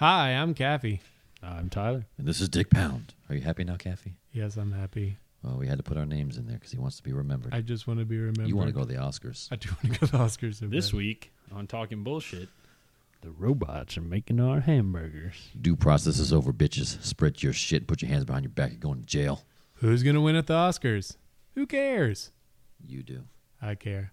Hi, I'm Caffey. I'm Tyler. And this is Dick Pound. Are you happy now, Caffey? Yes, I'm happy. Well, we had to put our names in there because he wants to be remembered. I just want to be remembered. you want to go to the Oscars? I do want to go to the Oscars. So This bad. week on Talking Bullshit, the robots are making our hamburgers. Due process is over, bitches. Spread your shit. Put your hands behind your back. You're going to jail. Who's gonna win at the Oscars? Who cares? You do. I care.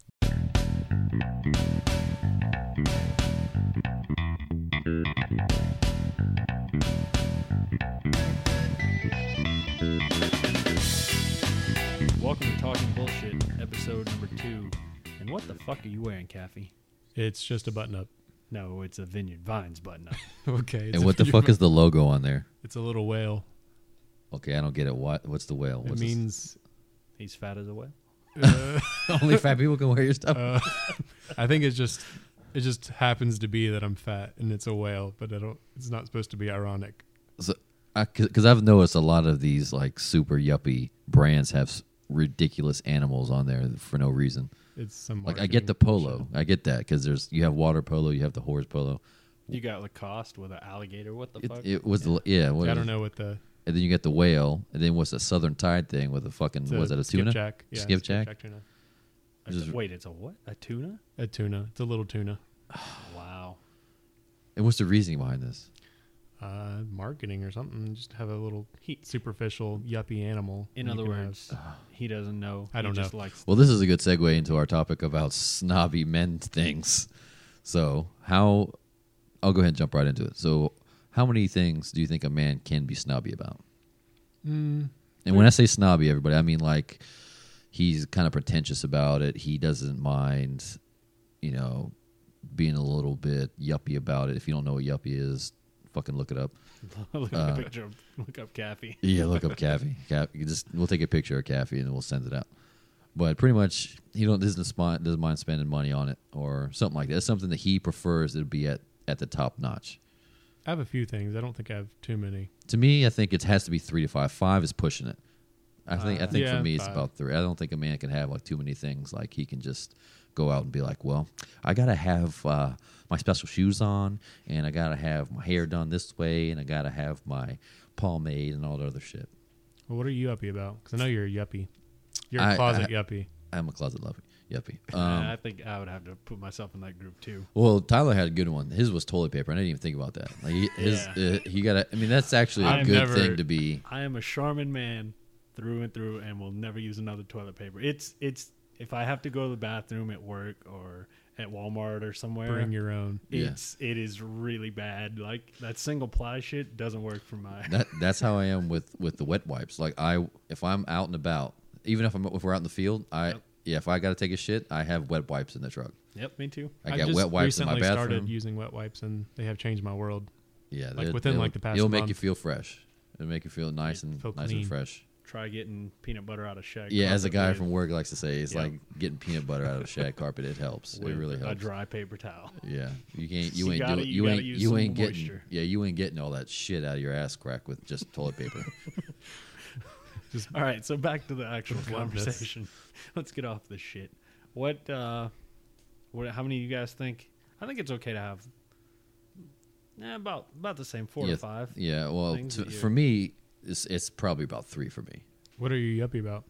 Talking Bullshit, episode number two. And what the fuck are you wearing, Caffey? It's just a button up. No, it's a Vineyard Vines button up. okay. and what the video- fuck is the logo on there? It's a little whale. Okay, I don't get it. What? What's the whale? It What's this? means. He's fat as a whale. Uh, only fat people can wear your stuff. uh, I think it's just. It just happens to be that I'm fat and it's a whale, but I don't. It's not supposed to be ironic. So, Because I've noticed a lot of these like super yuppie brands have s- ridiculous animals on there for no reason. It's some. Like I get the polo, bullshit. I get that because there's you have water polo, you have the horse polo. You got Lacoste with an alligator. What the It, fuck? it was the yeah. What I don't know what the. And then you get the whale, and then what's the southern tide thing with the fucking it's was that a tuna? Skipjack. Yeah, Skipjack? tuna. It's Just- wait, it's a what? A tuna? A tuna. It's a little tuna. Wow. And what's the reasoning behind this? Uh, marketing or something. Just have a little heat superficial yuppie animal. In other can have. words, he doesn't know. I don't he know. Just likes Well, this is a good segue into our topic about snobby men things. So, how I'll go ahead and jump right into it. So, how many things do you think a man can be snobby about? Mm, And when I say snobby, everybody, I mean like he's kind of pretentious about it. He doesn't mind, you know, being a little bit yuppie about it. If you don't know what yuppie is, fucking look it up. look uh, the picture. Look up Caffey. Yeah, look up. Caff- you just we'll take a picture of Caffey and we'll send it out. But pretty much, he don't doesn't mind, doesn't mind spending money on it or something like that. It's something that he prefers to be at at the top notch. I have a few things. I don't think I have too many. To me, I think it has to be three to five. Five is pushing it. I think I Uh, think Yeah, for me it's five. about three. I don't think a man can have like too many things. Like he can just go out and be like, well, I gotta have uh, my special shoes on, and I gotta have my hair done this way, and I gotta have my pomade and all the other shit. Well, what are you yuppie about? Because I know you're a yuppie. You're a I- closet I- yuppie. I'm a closet lover. Yuppie. I Um, think I would have to put myself in that group too. well, Tyler had a good one. His was toilet paper. I didn't even think about that. Like he, his, Yeah. uh, he got. I mean, that's actually a good never- thing to be. I am a Charmin man through and through, and will never use another toilet paper. It's it's if I have to go to the bathroom at work or at Walmart or somewhere, Bring your own. Yeah. it's really bad. Like that single ply shit doesn't work for my. That that's how I am with with the wet wipes. Like I, if I'm out and about, even if I'm if we're out in the field, I Yep. yeah, if I got to take a shit, I have wet wipes in the truck. Yep, me too. I I've got just wet wipes in my recently bathroom. started using wet wipes, and they have changed my world. yeah, like, within, like, the past it'll make you feel fresh. It'll make you feel nice and Feel nice and fresh. Try getting peanut butter out of shag. Yeah, as a guy with- from work likes to say, it's Yep. like getting peanut butter out of shag carpet. It helps. It really really a dry paper towel. Yeah, you can't. You, You ain't gotta- doing. you You, ain't. You ain't getting. moisture. Yeah, you ain't getting all that shit out of your ass crack with just toilet paper. Just All right, so back to the actual conversation. Let's get off this shit. What? uh What? How many of you guys think? I think it's okay to have. Eh, about about the same, four yeah, to five. Yeah. Well, to, for me, it's, it's probably about three for me. what are you yuppie about?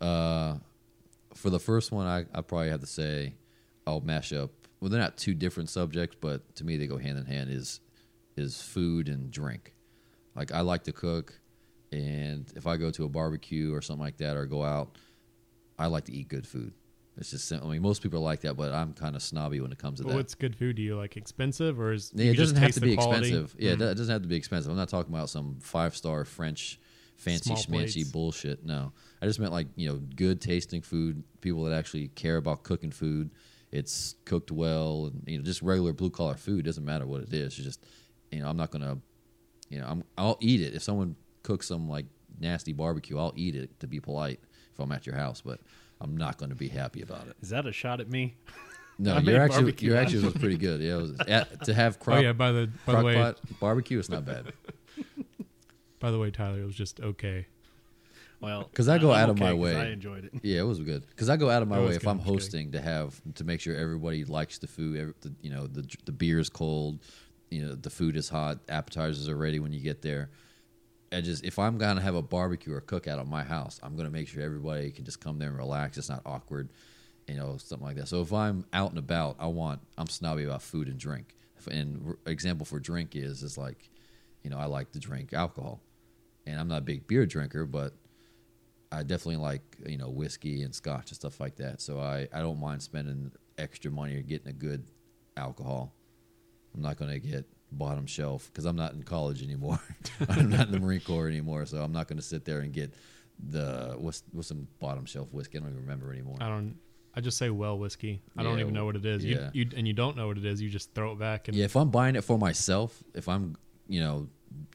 Uh, for the first one, I I probably have to say, I'll mash up. Well, they're not two different subjects, but to me they go hand in hand. Is is food and drink. Like I like to cook, and if I go to a barbecue or something like that, or go out, I like to eat good food. It's just I mean most people are like that, but I'm kind of snobby when it comes to Well, that. what's good food? Do you like expensive or is Yeah, it doesn't have to be expensive. Yeah, Mm. it doesn't have to be expensive. I'm not talking about some five star French fancy Small schmancy plates. bullshit. No, I just meant like you know good tasting food. People that actually care about cooking food. It's cooked well, and you know just regular blue collar food. Doesn't matter what it is. It's just you know I'm not gonna you know I'm I'll eat it if someone cooks some like nasty barbecue. I'll eat it to be polite if I'm at your house, but I'm not going to be happy about it. Is that a shot at me? No, I made your actually barbecue your last actually was pretty good. Yeah, it was, at, to have oh, crock, oh yeah. By the by the way, pot barbecue, it's not bad. by the way, Tyler, it was just okay. Well, because I go I'm out of my way. I enjoyed it. Yeah, it was good because I go out of my way was if good, I'm just kidding. hosting to have to make sure everybody likes the food. Every, the, you know, the the beer is cold, you know the food is hot, appetizers are ready when you get there. I just if I'm gonna have a barbecue or cookout at my house, I'm gonna make sure everybody can just come there and relax. It's not awkward, you know, something like that. So if I'm out and about, I want I'm snobby about food and drink. And example for drink is is like, you know, I like to drink alcohol, and I'm not a big beer drinker, but I definitely like you know whiskey and scotch and stuff like that. So I I don't mind spending extra money or getting a good alcohol. I'm not to get bottom shelf because I'm not in college anymore. I'm not in the Marine Corps anymore, so I'm not going to sit there and get the what's what's some bottom shelf whiskey. I don't even remember anymore. I don't. I just say well whiskey. I don't even know what it is. You, yeah. you and you don't know what it is. You just throw it back and Yeah, if I'm buying it for myself, if I'm you know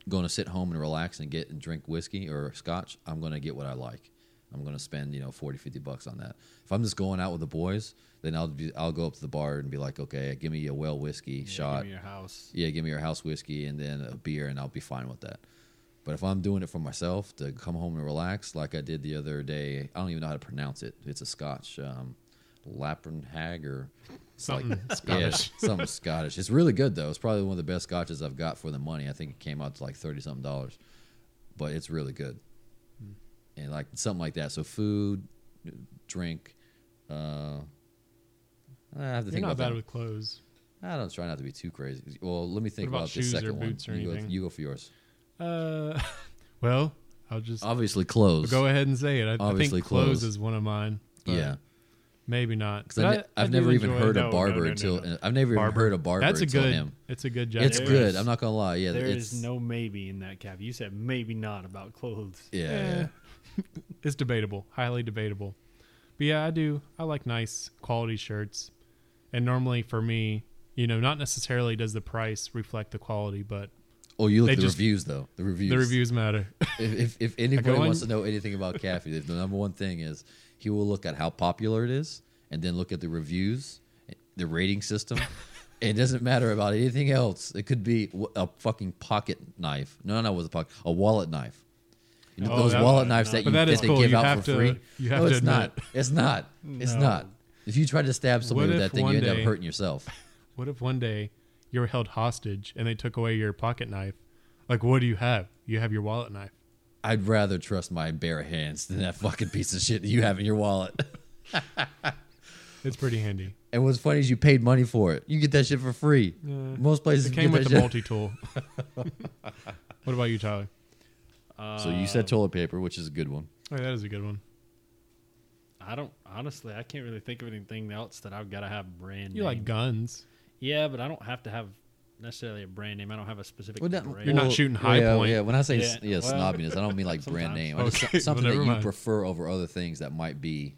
going to sit home and relax and get and drink whiskey or scotch, I'm going to get what I like. I'm going to spend you know 40, 50 bucks on that. If I'm just going out with the boys, then I'll be I'll go up to the bar and be like, okay, give me a well whiskey Yeah, shot. Give me your house. yeah, give me your house whiskey and then a beer, and I'll be fine with that. But if I'm doing it for myself to come home and relax, like I did the other day, I don't even know how to pronounce it. It's a Scotch, um, Lappenhag or it's like- something Scottish. yeah, something Scottish. It's really good though. It's probably one of the best scotches I've got for the money. I think it came out to like thirty something dollars, but it's really good. And like something like that. So food, drink. Uh, I have to You're think not about bad that. with clothes. I don't try not to be too crazy. Well, let me think What about about, the shoes or second one. boots or you, go, anything? you go for yours. Uh, well, I'll just Obviously, clothes. go ahead and say it. I, I Obviously think clothes, clothes. is one of mine. but Yeah, maybe not. because But I- I do never even enjoy- heard no, a no, barber no, no, until no. I've never even Barber. heard a barber That's a until good. him. It's a good job. It's. There good. is- I'm not gonna lie. Yeah, There it's is no maybe in that cap. You said maybe not about clothes. yeah, yeah. it's debatable, highly debatable. But yeah, I do. I like nice quality shirts, and normally for me, you know, not necessarily does the price reflect the quality, but Oh, you look at the just- reviews though. The reviews. the reviews matter. If if, if anybody wants to know anything about Caffey, the number one thing is he will look at how popular it is, and then look at the reviews, the rating system. it doesn't matter about anything else. It could be a fucking pocket knife. No, no, it was a pocket, a wallet knife. You know, Oh, those wallet knives no. that you that that is they give You out for to- free. you have no, to it's not. It's not. It's No. not. If you try to stab somebody with that thing, you end day- up hurting yourself. what if one day you were held hostage and they took away your pocket knife? Like, what do you have? You have your wallet knife. I'd rather trust my bare hands than that fucking piece of shit that you have in your wallet. It's pretty handy. And what's funny is you paid money for it. You get that shit for free. Yeah. Most places It came get with the multi tool. what about you, Tyler? So you said uh, toilet paper, which is a good one. Oh, that is a good one. I don't honestly. I can't really think of anything else that I've got to have brand. You name. like guns? Yeah, but I don't have to have necessarily a brand name. I don't have a specific Well, that- brand. You're not shooting high yeah, point. Yeah, when I say Yeah, s- yeah, well, snobbiness, I don't mean like brand sometimes. name. I just, something well, that never you mind. prefer over other things that might be,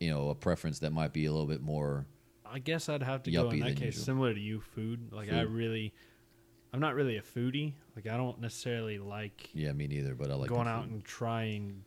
you know, a preference that might be a little bit more. I guess I'd have to go Yuppie in that case usual. similar to you, food. Like I really, I'm not really a foodie. Like I don't necessarily like Yeah, me neither. But I like going out food. and trying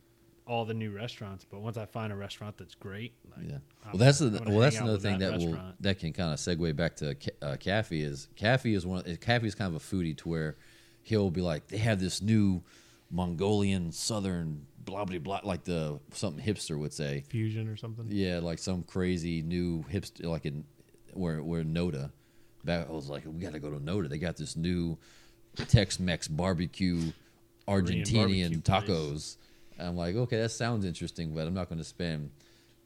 all the new restaurants. But once I find a restaurant that's great, like, Yeah. I'm Well, that's gonna- the, well, that's another thing that, will that can kind of segue back to ca- uh, Caffey is Caffey is one. Caffey is kind of a foodie to where he'll be like they have this new Mongolian Southern blah blah blah like the something hipster would say. Fusion or something? Yeah, like some crazy new hipster, like in where where Noda. Back, I was like, we got to go to Noda. They got this new Tex-Mex barbecue Argentinian barbecue place. tacos. And I'm like, okay, that sounds interesting, but I'm not going to spend,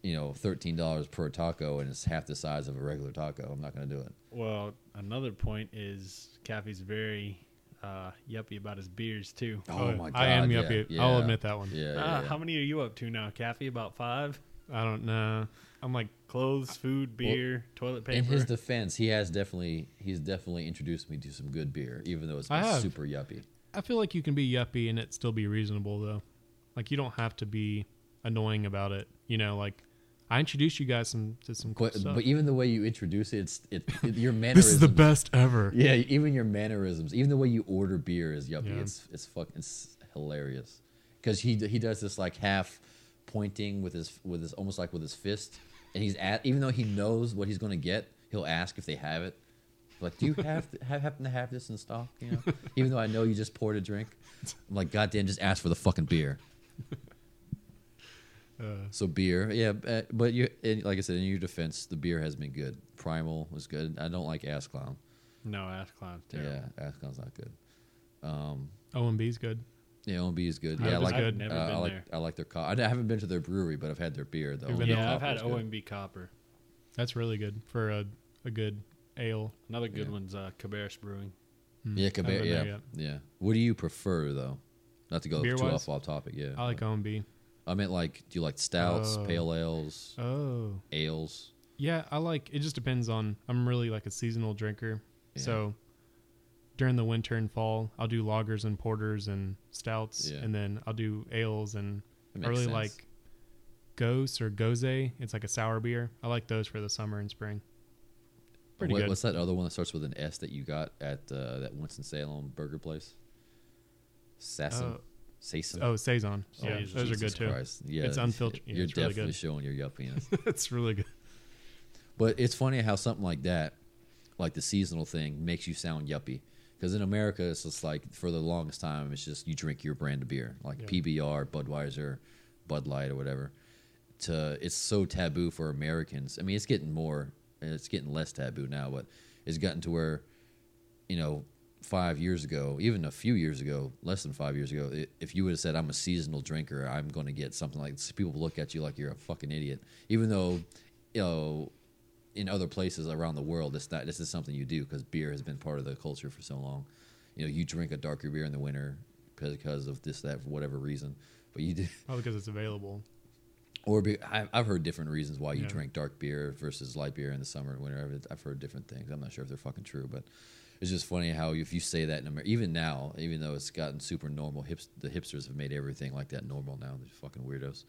you know, thirteen dollars per taco, and it's half the size of a regular taco. I'm not going to do it. Well, another point is Caffey's very uh, yuppie about his beers too. Oh, my god, I am yeah, yuppie. Yeah, I'll admit that one. Yeah, yeah, Ah, yeah. How many are you up to now, Caffey? About five. I don't know. I'm like, Clothes, food, beer, toilet paper. In his defense, he has definitely he's definitely introduced me to some good beer, even though it's I been super yuppie. I feel like you can be yuppie and it still be reasonable though. Like you don't have to be annoying about it. You know, like I introduced you guys some to some cool But stuff. but even the way you introduce it, it's it, it your mannerisms. this is the best ever. Yeah, even your mannerisms, even the way you order beer is yuppie. Yeah. It's it's fucking it's hilarious because he he does this like half pointing with his with his almost like with his fist, and he's at even though he knows what he's going to get, he'll ask if they have it. Like, do you have, to, have happen to have this in stock? You know, even though I know you just poured a drink, I'm like, goddamn, just ask for the fucking beer. Uh, So beer, yeah, uh, but you, and like I said, in your defense, the beer has been good. Primal was good. I don't like Ass Clown. No, Ass Clown's terrible. Yeah, Ass Clown's not good. Um, OMB's good. yeah, OMB is good. Yeah, I like. good. I've never uh, been I like. there. I like their. Co- I haven't been to their brewery, but I've had their beer. though. You've been to Yeah, I've had is good. OMB Copper. That's really good for a, a good ale. Another good Yeah. one's uh, Cabarrus Brewing. Mm, Yeah, haven't Caber- been yeah, yeah. What do you prefer though? Not to go too Beer-wise? off off topic. Yeah, I like OMB. I meant like, do you like stouts, Oh. pale ales, Oh. ales? Yeah, I like it just depends on I'm really like a seasonal drinker. Yeah. So during the winter and fall, I'll do lagers and porters and stouts Yeah. and then I'll do ales and That I makes really sense. like Ghost or Gose. It's like a sour beer. I like those for the summer and spring. Pretty What- good. What's that other one that starts with an S that you got at uh, that Winston Salem burger place? Sasson, Oh, Sason. oh, saison. Oh, Yeah, Jesus those are good too. Christ. Yeah, It's unfiltered- yeah, You're it's definitely good. showing your yuppiness. it's really good. But it's funny how something like that, like the seasonal thing, makes you sound yuppie. Because in America, it's just like for the longest time, it's just you drink your brand of beer, like Yeah. PBR, Budweiser, Bud Light, or whatever. To it's so taboo for Americans. I mean, it's getting more, it's getting less taboo now, but it's gotten to where, you know, five years ago, even a few years ago, less than five years ago, if you would have said I'm a seasonal drinker, I'm going to get something like people look at you like you're a fucking idiot, even though, you know, in other places around the world, it's not. This is something you do because beer has been part of the culture for so long. You know, you drink a darker beer in the winter because of this, that, for whatever reason. But you do, Probably because it's available. or be, I, I've heard different reasons why you Yeah. drink dark beer versus light beer in the summer and winter. I've- I've heard different things. I'm not sure if they're fucking true, but it's just funny how if you say that in America, even now, even though it's gotten super normal, hips, the hipsters have made everything like that normal now. These fucking weirdos.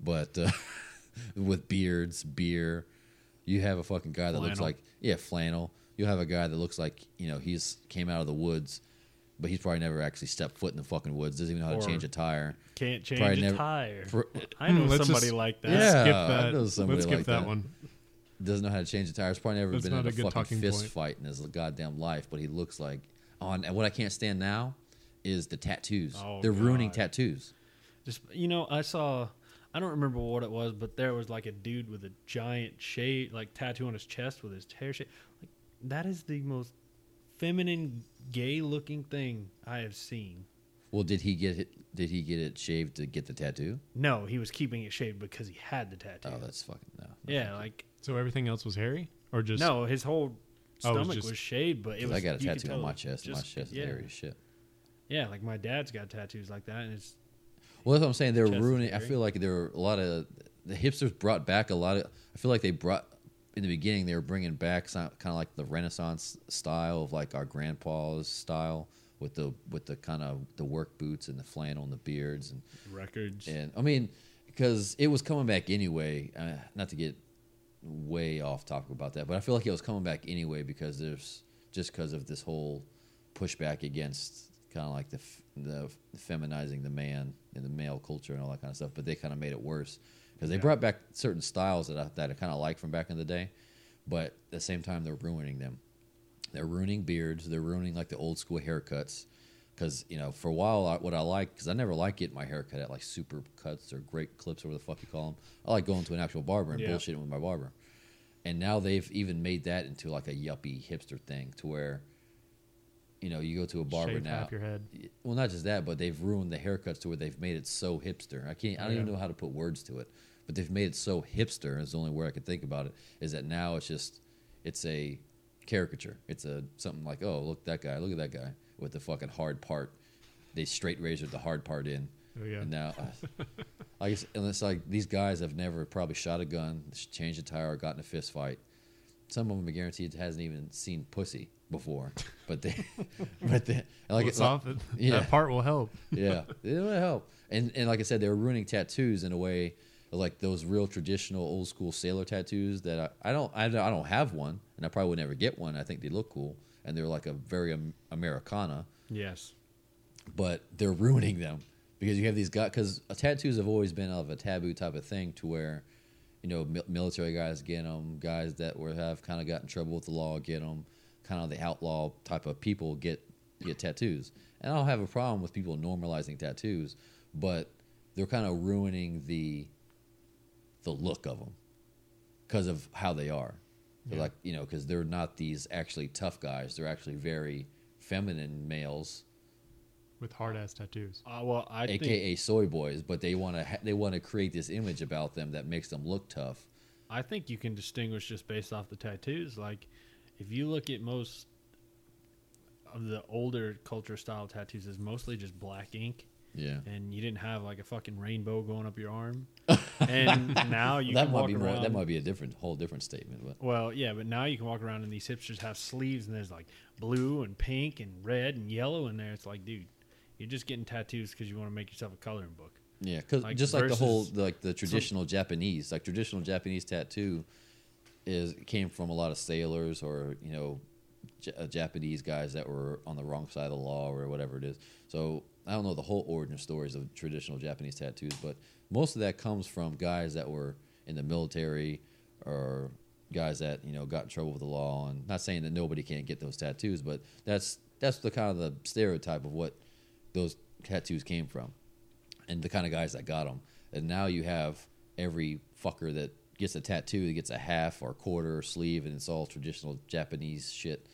But uh, with beards, beer, you have a fucking guy that looks like yeah flannel. You'll have a guy that looks like you know he's came out of the woods, but he's probably never actually stepped foot in the fucking woods. Doesn't even know how Or- to change a tire. Can't change Probably a never- tire. I know somebody just- like that. Yeah, skip I know somebody Let's skip like that, that. one. Doesn't know how to change a tire. He's probably never That's been in a a, fucking fist point. fight in his goddamn life, but he looks like on. And what I can't stand now is the tattoos. Oh, They're ruining tattoos. Just you know, I saw. I don't remember what it was, but there was like a dude with a giant shade, like tattoo on his chest with his hair shade. Like that is the most feminine, gay-looking thing I have seen. Well, did he get it? Did he get it shaved to get the tattoo? No, he was keeping it shaved because he had the tattoo. Oh, that's fucking no. no yeah, like So everything else was hairy, or just no, his whole Oh, it was stomach was, just- shaved, but it 'Cause was. I got a you could tattoo on tell my chest. and my just- chest is yeah, hairy as shit. yeah. Like my dad's got tattoos like that, and it's Well, that's what I'm saying. They're Chest is ruining. I hairy. feel like there are a lot of the hipsters brought back a lot of. I feel like they brought in the beginning they were bringing back some kind of like the Renaissance style of like our grandpa's style with the with the kind of the work boots and the flannel and the beards and records. and I mean because it was coming back anyway. Uh, not to get way off topic about that, but I feel like it was coming back anyway because there's just because of this whole pushback against kind of like the the feminizing the man and the male culture and all that kind of stuff. But they kind of made it worse because they Yeah. brought back certain styles that I, that I kind of like from back in the day, but at the same time they're ruining them. They're ruining beards. They're ruining like the old school haircuts. Because you know, for a while, I, what I like because I never like getting my hair cut at like super cuts or great clips or whatever the fuck you call them. I like going to an actual barber and Yeah. bullshitting with my barber. And now they've even made that into like a yuppie hipster thing to where, you know, you go to a barber shave now. your head. Well, not just that, but they've ruined the haircuts to where they've made it so hipster. I can't. I don't even know how to put words to it, but they've made it so hipster. Is the only word I can think about it. Is that now it's just it's a caricature. It's a something like oh look that guy, look at that guy with the fucking hard part. They straight razored the hard part in, Oh yeah. and now, uh, I guess, and it's like these guys have never probably shot a gun, changed a tire, or gotten a fist fight. Some of them, I guarantee, it hasn't even seen pussy before. But they, but they, like it's off. That, yeah. that part will help. yeah, it will help. And and like I said, they were ruining tattoos in a way, like those real traditional old school sailor tattoos that I, I don't I, don't- I don't have one, and I probably would never get one. I think they look cool, and they're like a very um, Americana yes, but they're ruining them because you have these guys. Because tattoos have always been of a taboo type of thing, to where you know mil- military guys get them, guys that were have kind of got in trouble with the law get them, kind of the outlaw type of people get get tattoos. And I don't have a problem with people normalizing tattoos, but they're kind of ruining the the look of them because of how they are. They're Yeah. like you know because they're not these actually tough guys. They're actually very feminine males, with hard ass tattoos. Uh, well, I think aka soy boys. But they want to ha- they want to create this image about them that makes them look tough. I think you can distinguish just based off the tattoos. Like, if you look at most of the older culture style tattoos, is mostly just black ink, Yeah, and you didn't have like a fucking rainbow going up your arm. and now you that can might walk be around. more, that might be a different whole different statement. But Well, yeah, but now you can walk around and these hipsters have sleeves and there's like blue and pink and red and yellow in there. It's like, dude, you're just getting tattoos because you want to make yourself a coloring book. Yeah, because Like, just like the whole like the traditional Japanese, like traditional Japanese tattoo, is came from a lot of sailors or you know, J- uh, Japanese guys that were on the wrong side of the law or whatever it is. So I don't know the whole origin stories of traditional Japanese tattoos, but most of that comes from guys that were in the military or guys that you know got in trouble with the law. And not saying that nobody can't get those tattoos, but that's that's the kind of the stereotype of what those tattoos came from and the kind of guys that got them. And now you have every fucker that gets a tattoo that gets a half or quarter or sleeve, and it's all traditional Japanese shit.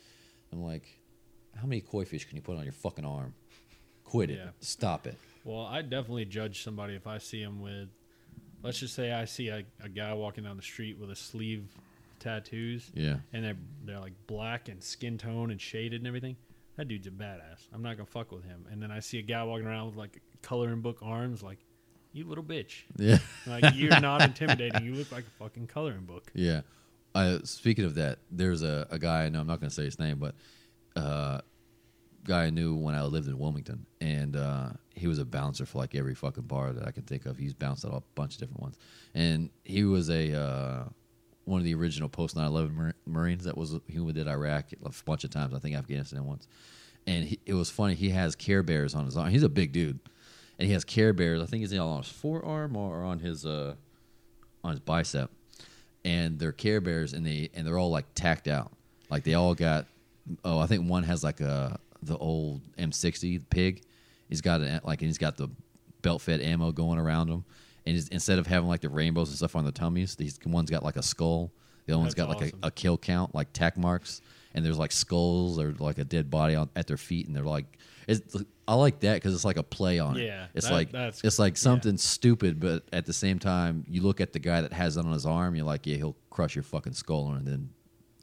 I'm like, how many koi fish can you put on your fucking arm? Quit it. Yeah. Stop it. Well, I definitely judge somebody if I see him with, let's just say I see a, a guy walking down the street with a sleeve tattoos Yeah. and they're, they're like black and skin tone and shaded and everything. That dude's a badass. I'm not going to fuck with him. And then I see a guy walking around with like coloring book arms, like, you little bitch. Yeah. Like, you're not intimidating. You look like a fucking coloring book. Yeah. Uh, speaking of that, there's a, a guy I know, I'm not going to say his name, but uh, guy I knew when I lived in Wilmington. And uh, he was a bouncer for like every fucking bar that I can think of. He's bounced at a bunch of different ones. And he was a uh, one of the original post 9 11 Marines that was he did Iraq a bunch of times. I think Afghanistan once. And he, it was funny. He has Care Bears on his arm. He's a big dude. And he has Care Bears. I think he's on his forearm or on his uh, on his bicep and they're Care Bears, and they and they're all like tacked out. Like they all got. Oh, I think one has like a the old M60 pig. He's got it like and he's got the belt fed ammo going around him. And instead of having like the rainbows and stuff on the tummies, these one's got like a skull. The other one's That's got like a, a kill count, like tack marks. And there's like skulls or like a dead body on, at their feet, and they're like, it's, I like that because it's like a play on it. Yeah, it's that- like that's- it's like yeah. something stupid, but at the same time, you look at the guy that has it on his arm, you're like, yeah, he'll crush your fucking skull and then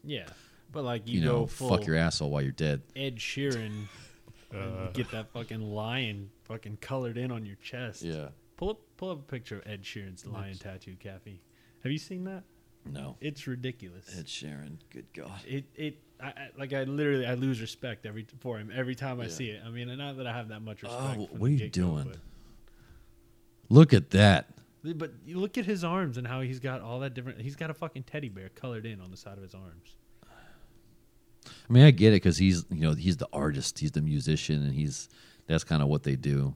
Yeah. But like you, you, know go full fuck your asshole while you're dead. Ed Sheeran Uh, get that fucking lion fucking colored in on your chest. Yeah. Pull up pull up a picture of Ed Sheeran's lion tattoo, Caffey. Have you seen that? No. It's ridiculous. Ed Sheeran, good God. it it I, I like I literally I lose respect every for him every time I Yeah. see it. I mean, not that I have that much respect. Oh, for what the are you get-go, doing? Look at that. But, but you look at his arms and how he's got all that different. He's got a fucking teddy bear colored in on the side of his arms. I mean, I get it because he's you know he's the artist, he's the musician, and he's that's kind of what they do.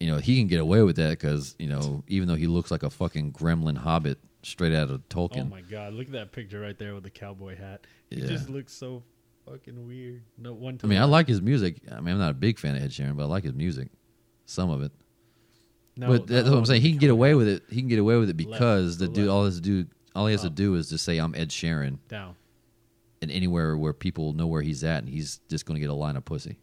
You know, he can get away with that because you know even though he looks like a fucking gremlin hobbit straight out of Tolkien. Oh my god, look at that picture right there with the cowboy hat. He Yeah. just looks so fucking weird. No one. I mean, I like his music. I mean, I'm not a big fan of Ed Sheeran, but I like his music, some of it. No, but that's no, what I'm saying. He can get away with it. He can get away with it Left, because the go dude, left. all his dude, all he has to uh. do is just say, "I'm Ed Sheeran," down. And anywhere where people know where he's at, and he's just going to get a line of pussy.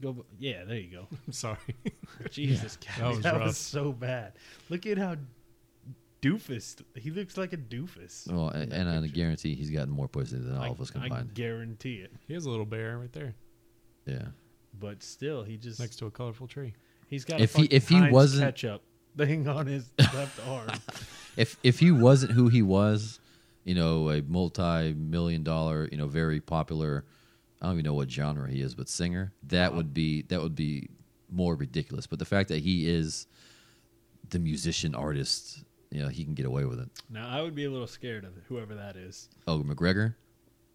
Go. Yeah, there you go. I'm sorry. Jesus, that was that was so bad. Look at how doofus he looks like a doofus. Well, and, that and I picture. guarantee he's gotten more pussy than all I, of us combined. I guarantee it. he has a little bear right there yeah. But still, he just next to a colorful tree. he's got If a he- if he wasn't- ketchup thing on his left arm. If if he wasn't who he was, you know, a multi-million dollar, you know, very popular, I don't even know what genre he is, but singer, that uh-huh. would be that would be more ridiculous. But the fact that he is the musician artist, you know, he can get away with it. Now I would be a little scared of whoever that is. Oh, McGregor?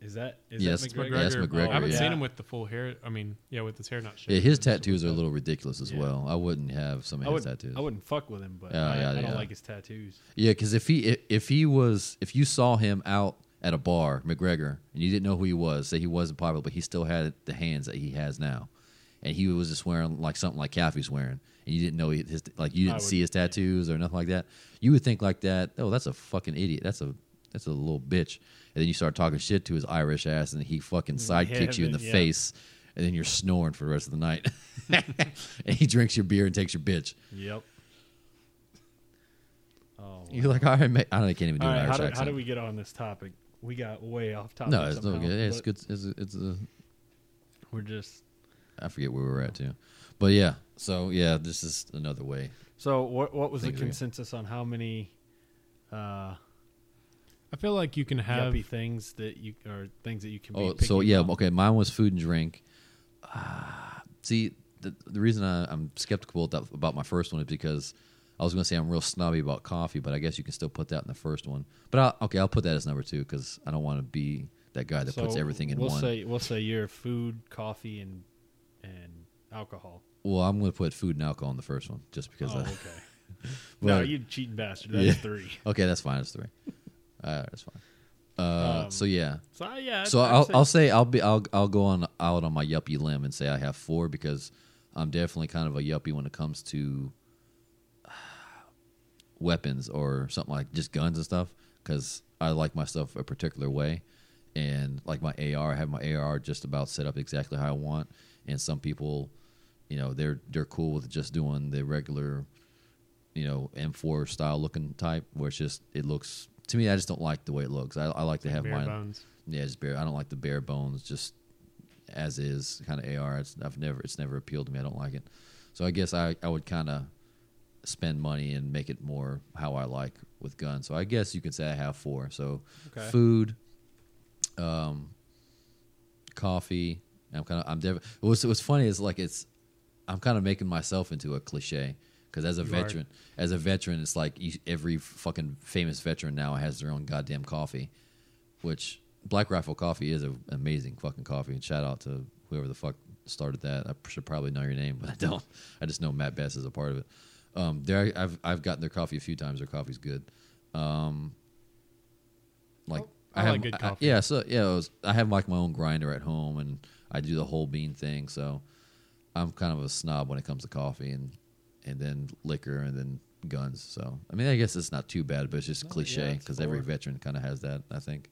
Is that is Yes, that McGregor. McGregor? Yes, McGregor, I haven't yeah. seen him with the full hair. I mean, yeah, with his hair not shaved. Yeah, his tattoos are a little ridiculous as Yeah. well. I wouldn't have some of I his would tattoos. I wouldn't fuck with him, but Yeah, I, yeah, I don't yeah. like his tattoos. Yeah, because if he if he was if you saw him out at a bar, McGregor, and you didn't know who he was, say he wasn't popular, but he still had the hands that he has now, and he was just wearing like something like Caffey's wearing, and you didn't know his like you didn't would- see his tattoos or nothing like that, you would think like that. Oh, that's a fucking idiot. That's a that's a little bitch. And then you start talking shit to his Irish ass, and he fucking side kicks you in the yeah. face, and then you're snoring for the rest of the night. and he drinks your beer and takes your bitch. Yep. Oh, You're like, all right, mate. I don't. I can't even do all an right. How Irish do, accent. how do we get on this topic? We got way off topic. no, it's no good. It's good. It's it's a, it's a We're just I forget where we were at too, but yeah. So yeah, this is another way. so. What what was the consensus on how many uh, I feel like you can have yuppie things that you or things that you can? Oh, be so yeah, about? okay. Mine was food and drink. Uh, see, the the reason I, I'm skeptical about, about my first one is because I was going to say I'm real snobby about coffee, but I guess you can still put that in the first one. But I'll, okay, I'll put that as number two because I don't want to be that guy that puts everything in we'll one. say we'll say you're food, coffee, and and alcohol. well, I'm going to put food and alcohol in the first one just because. oh, I, okay. no, you cheating bastard. That's Yeah. three. okay, that's fine. That's three. Uh, that's fine. Uh, Um, so yeah, So uh, yeah. So I'd I'll say- I'll say I'll be I'll I'll go on out on my yuppie limb and say I have four because I'm definitely kind of a yuppie when it comes to weapons or something like just guns and stuff because I like my stuff a particular way and like my AR I have my AR just about set up exactly how I want and some people you know they're they're cool with just doing the regular you know M4 style looking type where it's just it looks to me I just don't like the way it looks I, I like to have bare mine bones. yeah, just bare. I don't like the bare bones, just as is kind of AR. It's I've never it's never appealed to me. I don't like it. So I guess I I would kind of spend money and make it more how I like with guns. So I guess you could say I have four. So Okay. food, um, coffee. I'm kind of I'm def- what's what's funny is like it's I'm kind of making myself into a cliche because as a You are. veteran, as a veteran, it's like every fucking famous veteran now has their own goddamn coffee, which Black Rifle Coffee is an amazing fucking coffee. And shout out to whoever the fuck started that. I should probably know your name, but I don't. I just know Mat Best is a part of it. Um, there, I've I've gotten their coffee a few times. Their coffee's good. Um, like Oh, I have, like good coffee. yeah, so yeah, was, I have like my own grinder at home, and I do the whole bean thing. So I'm kind of a snob when it comes to coffee, and and then liquor, and then guns. So I mean, I guess it's not too bad, but it's just No, cliche it's because every veteran kind of has that. I think.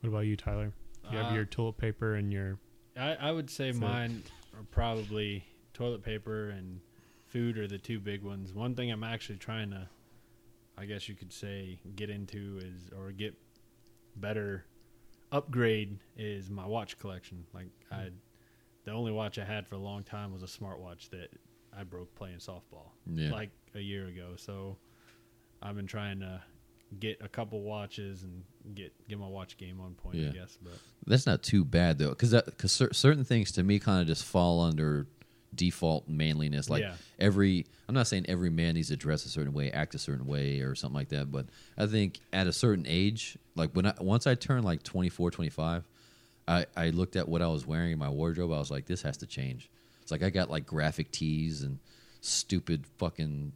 What about you, Tyler? You have Uh, your toilet paper and your I, I would say So- mine are probably toilet paper and food are the two big ones. One thing I'm actually trying to, I guess you could say, get into is or get better upgrade is my watch collection. Like I, the only watch I had for a long time was a smartwatch that I broke playing softball Yeah. like a year ago. So I've been trying to get a couple watches and get get my watch game on point. Yeah. I guess, but That's not too bad though, because because uh, cer- certain things to me kind of just fall under default manliness. Like Yeah. every, I'm not saying every man needs to dress a certain way, act a certain way, or something like that. But I think at a certain age, like when I once I turned like 24, 25, I I looked at what I was wearing in my wardrobe. I was like, this has to change. It's like I got like graphic tees and stupid fucking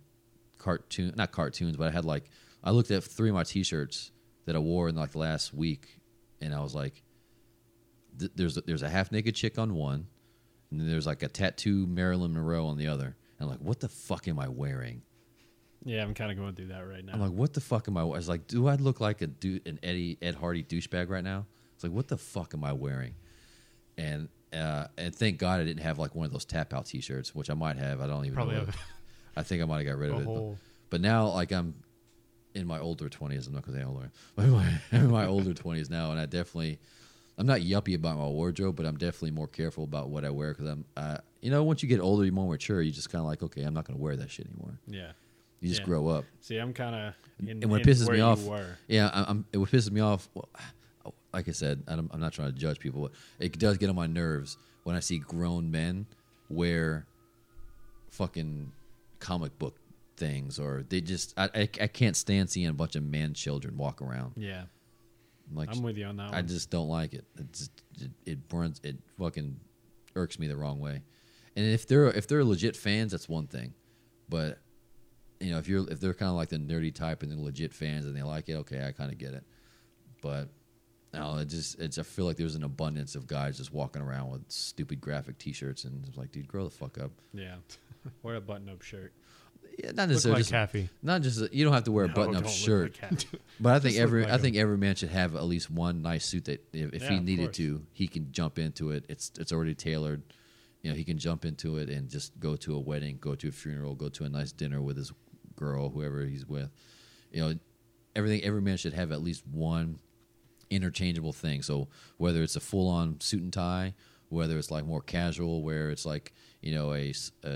cartoon, not cartoons, but I had like I looked at three of my T-shirts that I wore in like the last week, and I was like, th- "There's a, there's a half naked chick on one, and then there's like a tattoo Marilyn Monroe on the other." And I'm like, "What the fuck am I wearing?" yeah, I'm kind of going through that right now. I'm like, "What the fuck am I?" I was like, "Do I look like a du- an Eddie Ed Hardy douchebag right now?" It's like, "What the fuck am I wearing?" And uh, and thank God I didn't have like one of those tap out T-shirts, which I might have. I don't even probably know. have I think I might have got rid of it. but- but now, like I'm in my older twenties. I'm not gonna say older. but in my, in my older twenties now, and I definitely, I'm not yuppie about my wardrobe, but I'm definitely more careful about what I wear because I'm, uh, you know, once you get older, you're more mature. You just kind of like, okay, I'm not gonna wear that shit anymore. yeah. You just Yeah. grow up. See, I'm kind of and when it pisses me off, were. yeah, I'm. It what pisses me off. Well, like I said, I'm, I'm not trying to judge people, but it does get on my nerves when I see grown men wear fucking comic book things, or they just. I, I, I can't stand seeing a bunch of man children walk around. Yeah, I'm like, I'm with you on that I one. just don't like it. It just it, it burns. It fucking irks me the wrong way. And if they're if they're legit fans, that's one thing. But you know, if you're if they're kind of like the nerdy type and they're legit fans and they like it, okay, I kind of get it. But no, it just it's. I feel like there's an abundance of guys just walking around with stupid graphic T-shirts, and it's like, dude, grow the fuck up. yeah, wear a button-up shirt. Yeah, not necessarily. like just, not just you don't have to wear a No, button-up shirt, like but I think every like I him. think every man should have at least one nice suit that if, if Yeah, he needed to, he can jump into it. It's it's already tailored. You know, he can jump into it and just go to a wedding, go to a funeral, go to a nice dinner with his girl, whoever he's with. You know, everything. Every man should have at least one interchangeable thing. So whether it's a full-on suit and tie, whether it's like more casual, where it's like you know a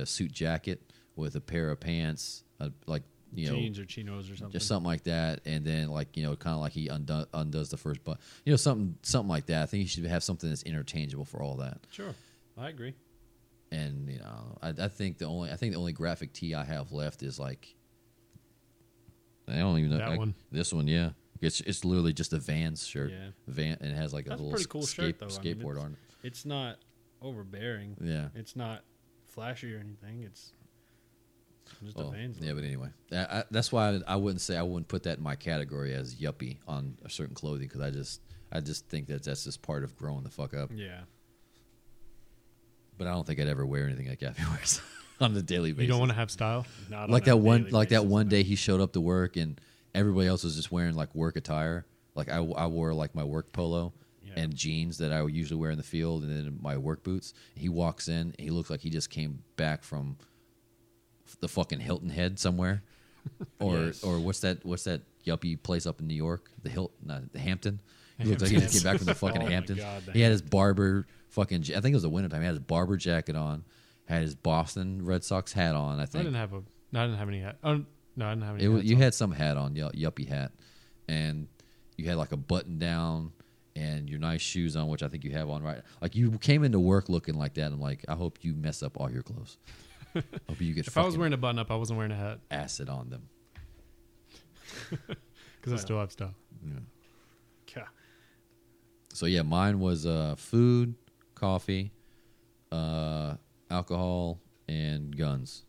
suit jacket with a pair of pants, uh, like you know jeans or chinos or something. just something like that, and then like you know, kind of like he undo- undoes the first button, you know, something something like that. I think you should have something that's interchangeable for all that. Sure, I agree. And you know, I, I think the only I think the only graphic tee I have left is like I don't even know That one? This one, yeah, it's it's literally just a Vans shirt, Yeah. Van, and it has like a That's a little pretty cool skate, shirt, though. I mean, skateboard on it. It's not overbearing. Yeah. It's not flashy or anything. It's just Oh, a Vans. yeah, but anyway, I, I, that's why I, I wouldn't say I wouldn't put that in my category as yuppie on a certain clothing because I just I just think that that's just part of growing the fuck up. yeah. But I don't think I'd ever wear anything like Caffey wears on a daily basis. You don't want to have style. Not like on that one, daily like that one day he showed up to work and everybody else was just wearing like work attire. Like I, I wore like my work polo Yeah. and jeans that I would usually wear in the field, and then my work boots. He walks in, he looks like he just came back from the fucking Hilton Head somewhere, or Yes. or what's that? What's that yuppie place up in New York? The Hilton, not the Hampton. He looks like he just came back from the fucking Oh Hamptons. God, the he had his Barbour fucking. I think it was the wintertime. He had his Barbour jacket on. Had his Boston Red Sox hat on. I think I didn't have a. No, I didn't have any hat. Oh um, no, I didn't have any. it you on. had some hat on, yu- yuppie hat, and you had like a button down and your nice shoes on, which I think you have on right. Like you came into work looking like that. I'm like, I hope you mess up all your clothes. hope you get If I was wearing a button up, I wasn't wearing a hat acid on them. because I still have style. Yeah. So yeah, mine was uh, food, coffee, uh, alcohol, and guns.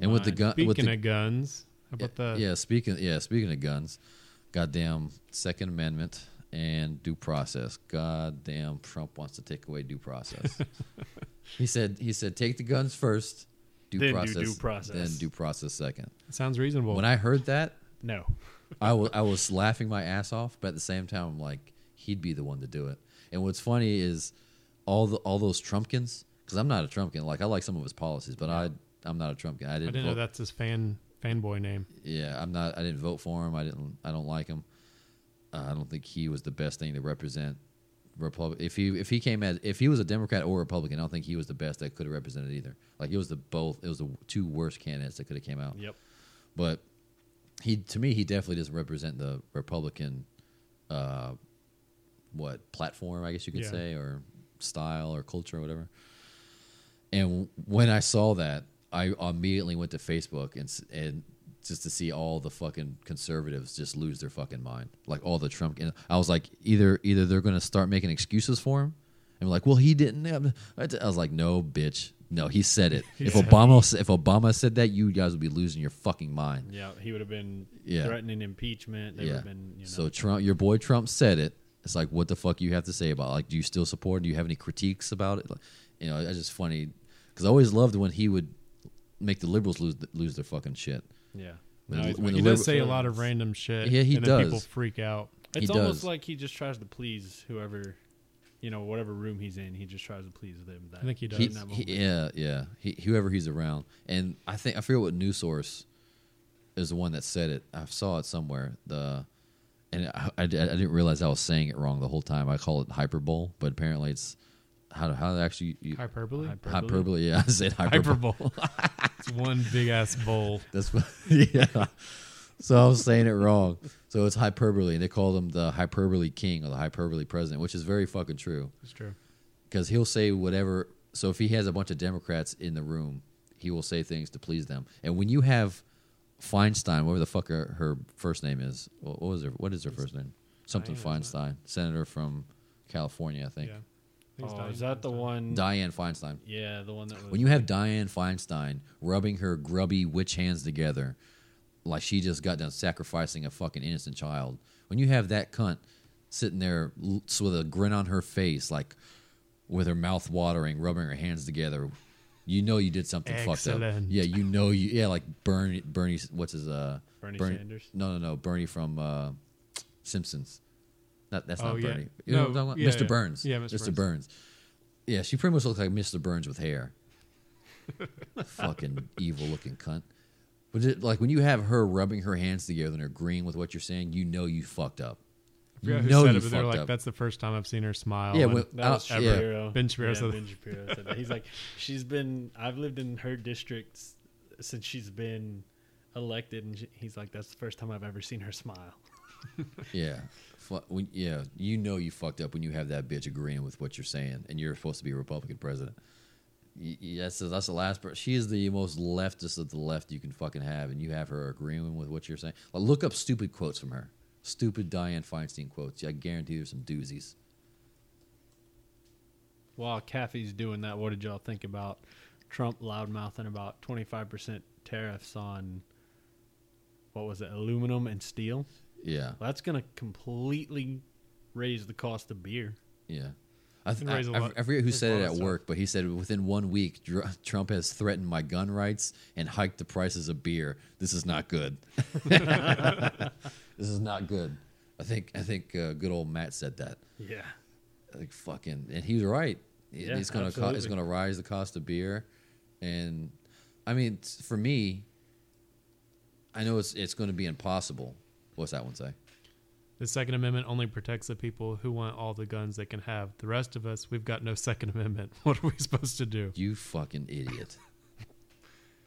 And with the gun, Speaking with the, of guns, how about yeah, that? yeah, speaking yeah, speaking of guns, goddamn Second Amendment and due process. Goddamn Trump wants to take away due process. he said he said take the guns first, due Then do process, due process. then due process second. Sounds reasonable. When I heard that, No. I wa- I was laughing my ass off, but at the same time, I'm like, he'd be the one to do it. And what's funny is all the all those Trumpkins, because I'm not a Trumpkin. Like I like some of his policies, but I I'm not a Trump guy. I didn't. didn't know that's his fan fanboy name. yeah, I'm not. I didn't vote for him. I didn't. I don't like him. Uh, I don't think he was the best thing to represent Republic. If he if he came as if he was a Democrat or Republican, I don't think he was the best that could have represented either. Like it was the both. It was the two worst candidates that could have came out. Yep. But he to me he definitely doesn't represent the Republican, uh, what platform I guess you could Yeah. say or style or culture or whatever. And when I saw that, I immediately went to Facebook and and just to see all the fucking conservatives just lose their fucking mind, like all the Trump. And I was like, either either they're going to start making excuses for him, and like, well, he didn't. I was like, no, bitch, no, he said it. if said Obama if Obama said that, you guys would be losing your fucking mind. Yeah. He would have been Yeah. threatening impeachment. They yeah. been. You know, So Trump, your boy Trump said it. It's like, what the fuck you have to say about? It? Like, do you still support? Do you have any critiques about it? Like, you know, it's just funny because I always loved when he would make the liberals lose lose their fucking shit. yeah. When No, the- when He the does say a lot of random shit. Yeah, he and then does. People freak out. It's He almost does. like he just tries to please whoever, you know, whatever room he's in. He just tries to please them. That, I think he does. He, in that he- yeah, yeah. He, whoever he's around, and I think I forget what news source is the one that said it. I saw it somewhere. The and I, I, I didn't realize I was saying it wrong the whole time. I call it hyperbole, but apparently it's how how to actually you, Hyperbole. Hyperbole. hyperbole. Yeah, I said hyperbole. Hyperbole. it's one big ass bowl. That's what, yeah. So I was saying it wrong. So it's hyperbole, and they called him the hyperbole king or the hyperbole president, which is very fucking true. It's true. Because he'll say whatever. So if he has a bunch of Democrats in the room, he will say things to please them. And when you have Feinstein, whatever the fuck her, her first name is, what what was her? What is her first name? Something Feinstein, senator from California, I think. Yeah. I think it's Oh, Dianne is that the one? Dianne Feinstein. yeah, the one that was. When you have Dianne Feinstein rubbing her grubby witch hands together, like she just got done sacrificing a fucking innocent child, when you have that cunt sitting there with a grin on her face, like with her mouth watering, rubbing her hands together, You know you did something fucked up. Yeah, you know you. Yeah, like Bernie. Bernie. What's his? Uh, Bernie Sanders? No, no, no. Bernie from uh, Simpsons. Not that's Oh, not yeah. Bernie. You know No, what I'm yeah. Mr. yeah. Burns. Yeah, Mr. Mr. Burns. Burns. Yeah, she pretty much looks like Mr. Burns with hair. Fucking evil looking cunt. But it, like when you have her rubbing her hands together and agreeing with what you're saying, you know you fucked up. I forgot You who know said you it, but fucked like, up. that's the first time I've seen her smile. Yeah, and- when- That I'll- was uh, yeah. Shapiro. Ben Shapiro Yeah, said. Ben Shapiro said that. He's like, she's been. I've lived in her district since she's been elected, and she, he's like, that's the first time I've ever seen her smile. Yeah. Fu- When, yeah, you know you fucked up when you have that bitch agreeing with what you're saying, and you're supposed to be a Republican president. Yes, That's the last. Per- she is the most leftist of the left you can fucking have, and you have her agreeing with what you're saying. Like, look up stupid quotes from her. Stupid Dianne Feinstein quotes. I guarantee there's some doozies. While Caffey's doing that, what did y'all think about Trump loudmouthing about 25% tariffs on what was it, aluminum and steel? Yeah, Well, that's going to completely raise the cost of beer. yeah. I, th- Can raise a I, lot- I forget who said it at work, but he said within one week, Dr- Trump has threatened my gun rights and hiked the prices of beer. This is not good. this is not good. I think I think uh, good old Matt said that. Yeah. Like fucking, and he was right. It- Yeah, it's gonna co- it's gonna rise the cost of beer, and I mean for me, I know it's it's going to be impossible. What's that one say? The Second Amendment only protects the people who want all the guns they can have. The rest of us, we've got no Second Amendment. What are we supposed to do? You fucking idiot.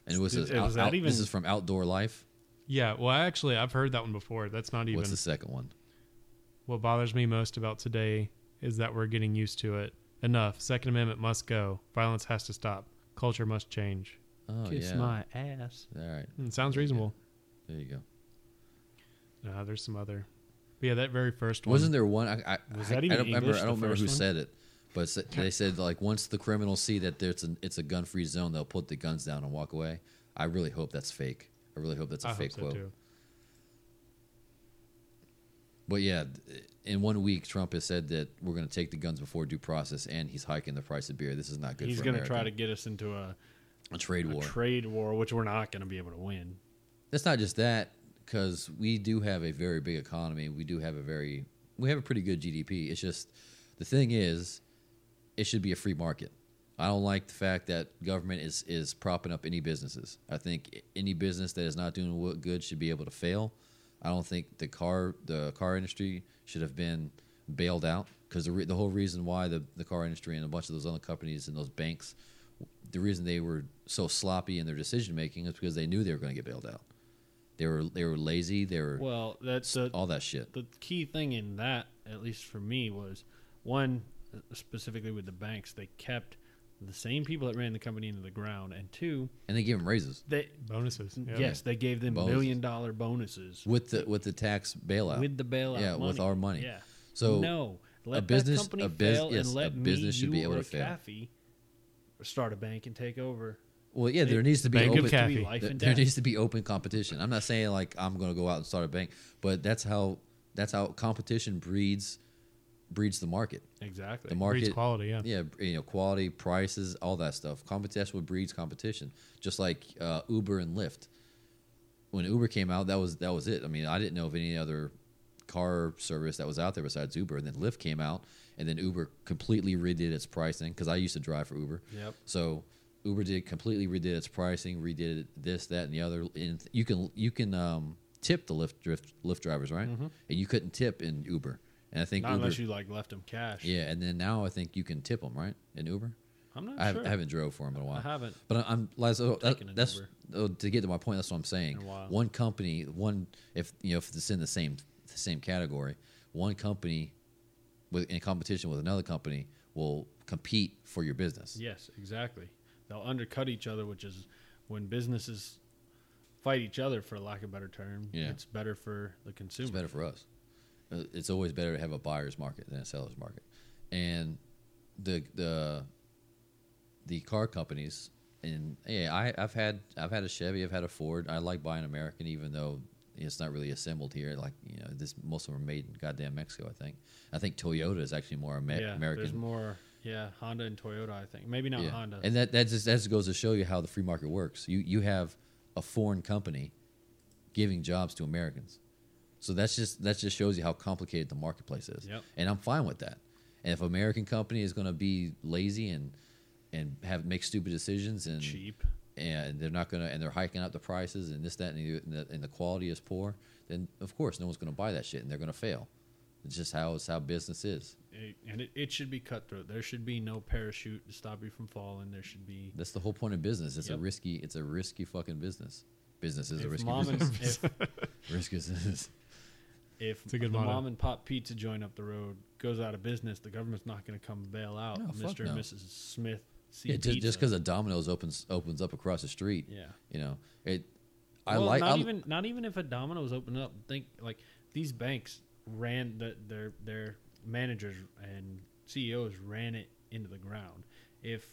And was Did- this, out, was that out- even- this is from Outdoor Life? Yeah, well, actually, I've heard that one before. That's not even What's the second one? what bothers me most about today is that we're getting used to it. Enough. Second Amendment must go. Violence has to stop. Culture must change. Oh Kiss yeah. my ass. All right, Hmm, sounds reasonable. there you go. Nah, there's some other. But yeah, that very first one. Wasn't there one? I, I, Was I, that I even don't remember. English, I don't remember who one? said it, but they said like once the criminals see that there's an it's a gun free zone, they'll put the guns down and walk away. I really hope that's fake. I really hope that's a I fake so quote. too. But yeah, in one week, Trump has said that we're going to take the guns before due process, and he's hiking the price of beer. This is not good. He's going to try to get us into a, a trade a war. trade war, which we're not going to be able to win. It's not just that because we do have a very big economy. We do have a very we have a pretty good GDP. It's just the thing is, it should be a free market. I don't like the fact that government is is propping up any businesses. I think any business that is not doing wo- good should be able to fail. I don't think the car the car industry should have been bailed out because the re- the whole reason why the the car industry and a bunch of those other companies and those banks, the reason they were so sloppy in their decision making is because they knew they were going to get bailed out. They were they were lazy. They were Well, that's the, all that shit. the key thing in that, at least for me, was one, uh, specifically with the banks, they kept the same people that ran the company into the ground, and two, And they gave them raises they Bonuses. Yeah. yes, they gave them Bonuses. million dollar bonuses with the with the tax bailout. with the bailout. Yeah, money. with our money. Yeah. So no, let business- that company a bus- fail yes, and a let me, business should be able or to fail. Caffey start a bank and take over. Well, yeah, there needs to be Bank of open. To be life There, and there death. needs to be open competition. I'm not saying like I'm going to go out and start a bank, but that's how that's how competition breeds breeds the market. exactly. The Breeds market, quality. Yeah. yeah, you know, quality, prices, all that stuff. Competition what breeds competition. Just like uh, Uber and Lyft. When Uber came out, that was that was it. I mean, I didn't know of any other car service that was out there besides Uber. And then Lyft came out, and then Uber completely redid its pricing because I used to drive for Uber. Yep. So Uber did completely redid its pricing, redid this, that, and the other. And you can you can um, tip the Lyft drift, Lyft drivers, right? And you couldn't tip in Uber. And I think Not Uber, unless you like left them cash. yeah. And then now I think you can tip them, right? In Uber. I'm not I, have, sure. I haven't drove for them in a while. I haven't. But I'm like, so that, that's Uber. oh, to get to my point. That's what I'm saying. In a while. One company, one if you know if it's in the same the same category, one company with in competition with another company will compete for your business. Yes, exactly. They'll undercut each other, which is when businesses fight each other, for lack of a better term. Yeah. It's better for the consumer. It's better for us. Uh, It's always better to have a buyer's market than a seller's market. And the the the car companies and yeah, I, I've had I've had a Chevy, I've had a Ford. I like buying American, even though it's not really assembled here. Like you know, this most of them are made in goddamn Mexico. I think. I think Toyota is actually more Amer- yeah, American. There's more Yeah, Honda and Toyota. I think maybe not Yeah. Honda. And that that just that just goes to show you how the free market works. You you have a foreign company giving jobs to Americans. So that's just that just shows you how complicated the marketplace is. Yep. And I'm fine with that. And if an American company is going to be lazy and and have make stupid decisions and cheap. and they're not going to and they're hiking up the prices and this that and the, and the, and the quality is poor, then of course no one's going to buy that shit and they're going to fail. It's just how it's how business is. It- and it, it should be cutthroat. There should be no parachute to stop you from falling. There should be. That's the whole point of business. It's a risky. It's a risky fucking business. Business is a risky mom and business. if, risky business. if It's a good the motto. mom and pop pizza joint up the road goes out of business, the government's not going to come bail out No, fuck Mr. and no. Mrs. Smith. C Yeah, just Pizza. just because a Domino's opens opens up across the street, Yeah. you know it. I well, like. not I, even not even if a Domino's open up. Think like these banks ran the, their their managers and CEOs ran it into the ground. If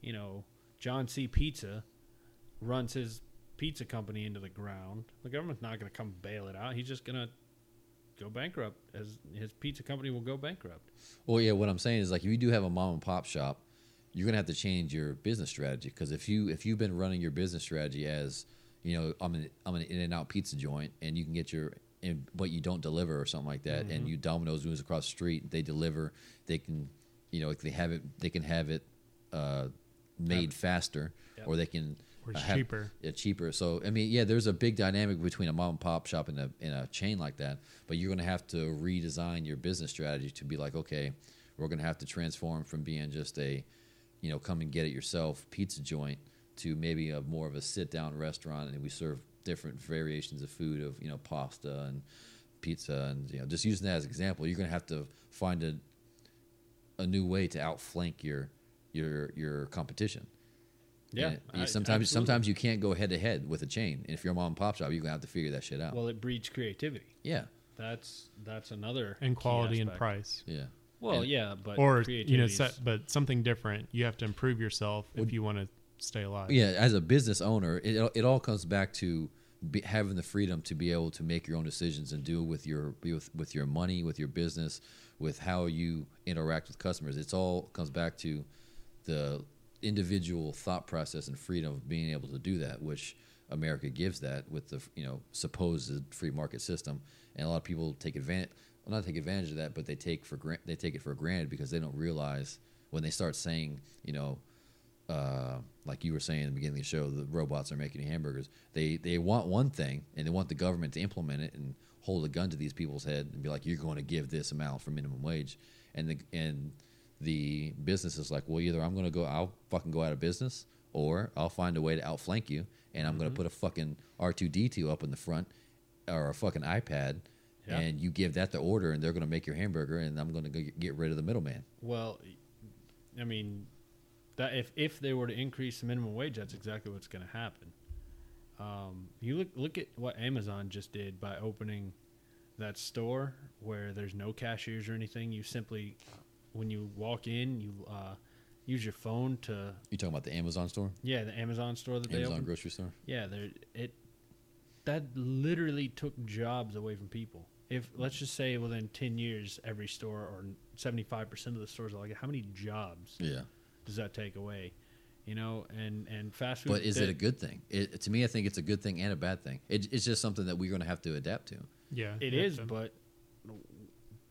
you know John C. Pizza runs his pizza company into the ground, the government's not going to come bail it out. He's just going to go bankrupt. As his pizza company will go bankrupt. Well, yeah. What I'm saying is like if you do have a mom and pop shop, you're gonna have to change your business strategy because if you if you've been running your business strategy as you know I'm an I'm an in and out pizza joint and you can get your and, but you don't deliver or something like that Mm-hmm. and you Domino's moves across the street they deliver they can you know they have it they can have it uh, made faster Yep. or they can Or uh, have- cheaper. yeah, cheaper. So I mean, yeah, there's a big dynamic between a mom and pop shop and a in a chain like that. But you're going to have to redesign your business strategy to be like, okay, we're going to have to transform from being just a, you know, come and get it yourself pizza joint to maybe a more of a sit down restaurant, and we serve different variations of food of you know pasta and pizza, and you know, just using that as an example, you're going to have to find a a new way to outflank your your your competition. Yeah, And you- I- sometimes absolutely. sometimes you can't go head to head with a chain. And if you're a mom and pop shop, you're gonna have to figure that shit out. Well, it breeds creativity. yeah, That's that's another and quality and price. yeah. Well, And- yeah, but or you know, set, but something different. You have to improve yourself if you want to stay alive. Yeah, as a business owner, it it all comes back to be, having the freedom to be able to make your own decisions and do with your with with your money, with your business, with how you interact with customers. It's all comes back to the individual thought process and freedom of being able to do that, which America gives that with the you know supposed free market system, and a lot of people take advantage. Well, not take advantage of that, but they take for they take it for granted because they don't realize when they start saying you know uh, like you were saying in the beginning of the show, the robots are making hamburgers. They they want one thing, and they want the government to implement it and hold a gun to these people's head and be like, "You're going to give this amount for minimum wage," and the and the business is like, "Well, either I'm going to go, I'll fucking go out of business, or I'll find a way to outflank you, and I'm going to put a fucking R2D2 up in the front or a fucking iPad." Yeah. And you give that the order, and they're going to make your hamburger, and I'm going to get rid of the middleman. Well, I mean, that if if they were to increase the minimum wage, that's exactly what's going to happen. Um, you look look at what Amazon just did by opening that store where there's no cashiers or anything. You simply, when you walk in, you uh, use your phone to You talking about the Amazon store, yeah the Amazon store that they Amazon opened. grocery store? Yeah, there it that literally took jobs away from people. If let's just say within ten years, every store or seventy five percent of the stores are like, how many jobs Yeah. Does that take away? You know, and and fast food. But is it a good thing? It, to me, I think it's a good thing and a bad thing. It, it's just something that we're going to have to adapt to. yeah, it is. you have is, to- but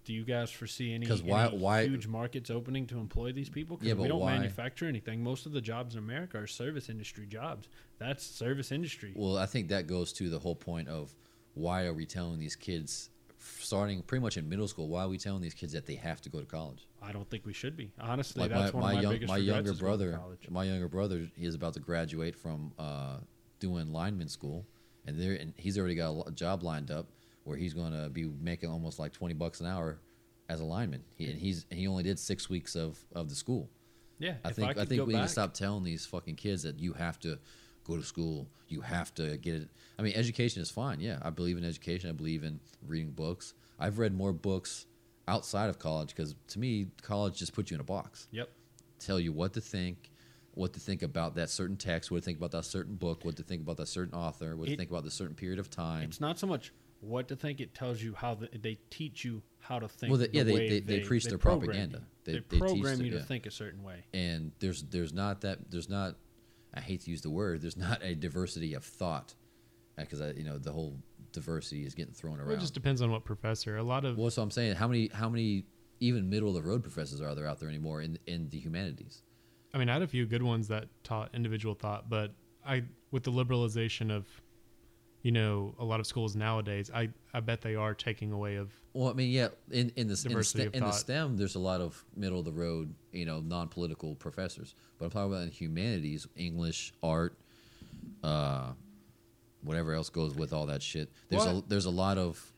do you guys foresee any, 'Cause why- any why- huge markets opening to employ these people? 'Cause Yeah, we don't why- manufacture anything. Most of the jobs in America are service industry jobs. That's service industry. Well, I think that goes to the whole point of why are we telling these kids, starting pretty much in middle school, why are we telling these kids that they have to go to college? I don't think we should be. Honestly, Like that's my, one my of my young biggest my younger is going to brother, college. my younger brother, he is about to graduate from uh, doing lineman school, and there and he's already got a job lined up where he's going to be making almost like twenty bucks an hour as a lineman. He, and he's he only did six weeks of, of the school. Yeah, I think I, could think we need to stop telling these fucking kids that you have to go to school. You have to get it. I mean, education is fine. Yeah, I believe in education. I believe in reading books. I've read more books outside of college because to me, college just puts you in a box. Yep. Tell you what to think, what to think about that certain text, what to think about that certain book, what to think about that certain author, what to think about the certain period of time. It's not so much what to think. It tells you how the, they teach you how to think. Well, they- the yeah, they- way they- they preach their propaganda. you. They- They, they teach program you to yeah. think a certain way. and there's there's not that there's not I hate to use the word there's not a diversity of thought uh, because I you know the whole diversity is getting thrown Well, around. it just depends on what professor. A lot of well, so I'm saying how many how many even middle of the road professors are there out there anymore in in the humanities? I mean, I had a few good ones that taught individual thought, but I, with the liberalization of, you know, a lot of schools nowadays, I, I bet they are taking away of. Well, I mean, yeah, in in the in, the, STEM, in the. STEM, there's a lot of middle of the road, you know, non political professors. But I'm talking about in humanities, English, art, uh, whatever else goes with all that shit. There's a there's a lot of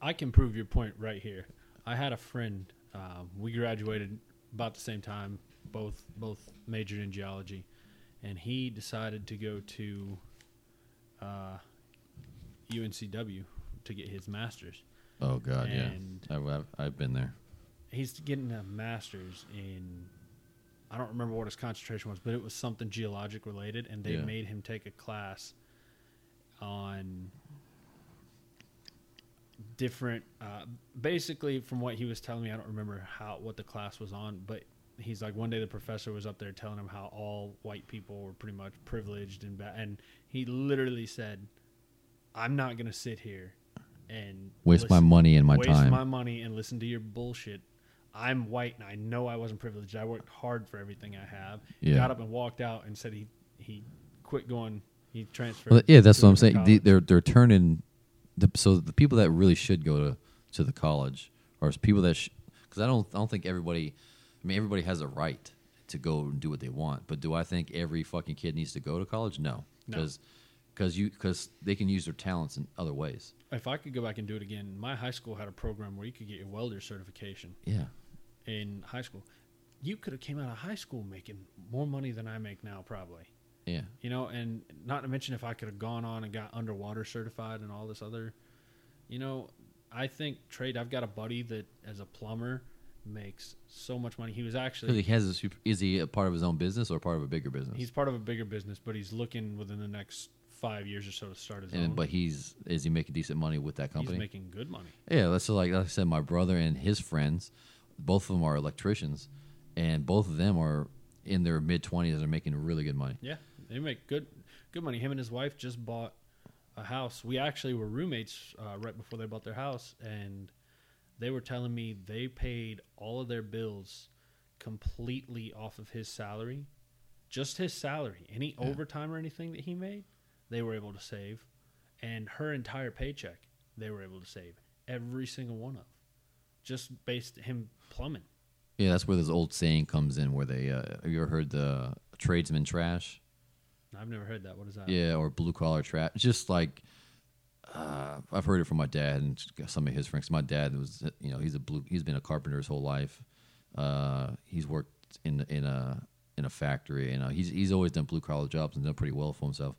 I can prove your point right here. I had a friend. Um, we graduated about the same time. Both both majored in geology, and he decided to go to uh, UNCW to get his master's. oh god, And- yeah, I've, I've, I've been there. He's getting a master's in. I don't remember what his concentration was, but it was something geologic related, and they Yeah. made him take a class on different. Uh, basically, from what he was telling me, I don't remember how what the class was on, but he's like one day the professor was up there telling him how all white people were pretty much privileged and bad, and he literally said, "I'm not going to sit here and Waste my money and my waste time. my money and listen to your bullshit." I'm white and I know I wasn't privileged. I worked hard for everything I have. He Yeah. got up and walked out and said he he quit going. He transferred. Well, yeah, that's what I'm saying. The, they're they're turning the so the people that really should go to to the college are people that because I don't I don't think everybody. I mean, everybody has a right to go and do what they want, but do I think every fucking kid needs to go to college? No, No. Because you because they can use their talents in other ways. if I could go back and do it again, my high school had a program where you could get your welder certification Yeah, in high school. You could have came out of high school making more money than I make now, probably. yeah. You know, and not to mention if I could have gone on and got underwater certified and all this other, you know, I think trade. I've got a buddy that as a plumber makes so much money. He was actually he has a super, is he a part of his own business or part of a bigger business? he's part of a bigger business, but he's looking within the next five years or so to start his and own. but he's is he making decent money with that company? he's making good money. Yeah, that's like, like I said, my brother and his friends, both of them are electricians, and both of them are in their mid twenties and are making really good money. Yeah, they make good good money. Him and his wife just bought a house. We actually were roommates uh, right before they bought their house, and they were telling me they paid all of their bills completely off of his salary, just his salary. Any Yeah. overtime or anything that he made, they were able to save, and her entire paycheck they were able to save every single one of, just based him plumbing. Yeah, that's where this old saying comes in, where they uh, have you ever heard the tradesman trash? I've never heard that. What is that? Yeah, or blue collar trash. Just like uh, I've heard it from my dad and some of his friends. My dad was, you know, he's a blue. He's been a carpenter his whole life. Uh, he's worked in in a in a factory, and uh, he's he's always done blue collar jobs and done pretty well for himself.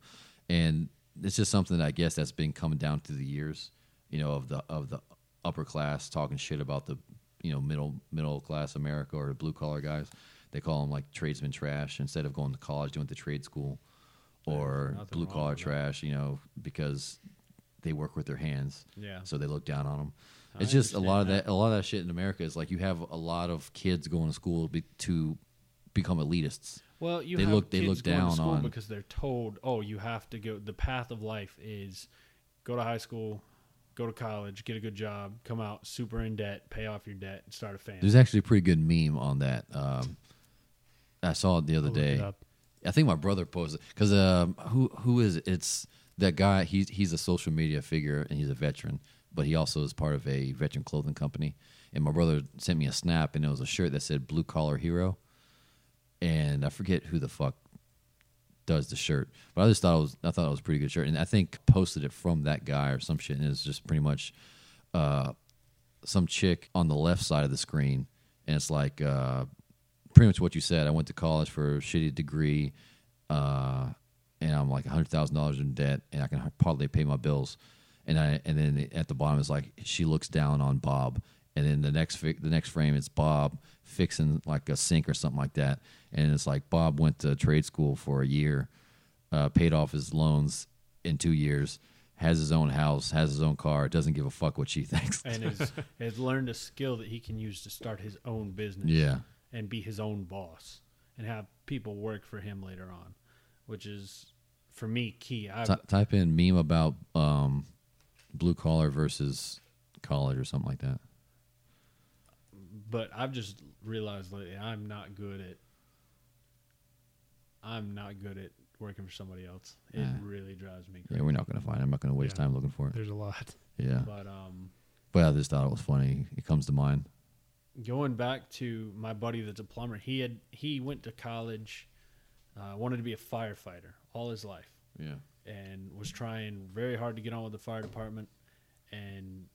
And it's just something that I guess that's been coming down through the years, you know, of the of the upper class talking shit about the you know middle middle class America or the blue collar guys. They call them like tradesman trash instead of going to college, doing the trade school or blue collar trash, you know, because they work with their hands, Yeah. so they look down on them. I It's just a lot of understand that. A lot of that shit in America is like you have a lot of kids going to school be, to become elitists. Well, you They have look- they kids look down to school on- because they're told, "Oh, you have to go. The path of life is go to high school, go to college, get a good job, come out super in debt, pay off your debt, and start a family." There's actually a pretty good meme on that. Um, I saw it the other I'll day. I think my brother posted because um, who who is it? It's that guy. He's he's a social media figure and he's a veteran, but he also is part of a veteran clothing company. And my brother sent me a snap, and it was a shirt that said "Blue Collar Hero," and I forget who the fuck does the shirt, but I just thought it was I thought it was a pretty good shirt, and I think posted it from that guy or some shit, and it's just pretty much uh, some chick on the left side of the screen, and it's like uh, pretty much what you said. I went to college for a shitty degree, uh, and I'm like hundred thousand dollars in debt, and I can hardly pay my bills. And I and then at the bottom is like she looks down on Bob, and then the next fi- the next frame it's Bob fixing like a sink or something like that, and it's like Bob went to trade school for a year, uh, paid off his loans in two years, has his own house, has his own car, doesn't give a fuck what she thinks. and has has learned a skill that he can use to start his own business. yeah, and be his own boss and have people work for him later on, which is for me key. I Ty type in meme about um, blue collar versus college or something like that. But I've just realized lately I'm not good at I'm not good at working for somebody else. It Yeah. really drives me Yeah, we're not gonna find. it. I'm not gonna waste Yeah. time looking for it. There's a lot. Yeah, But um but I just thought it was funny. It comes to mind. going back to my buddy that's a plumber, he had he went to college, uh, wanted to be a firefighter all his life. Yeah, and was trying very hard to get on with the fire department and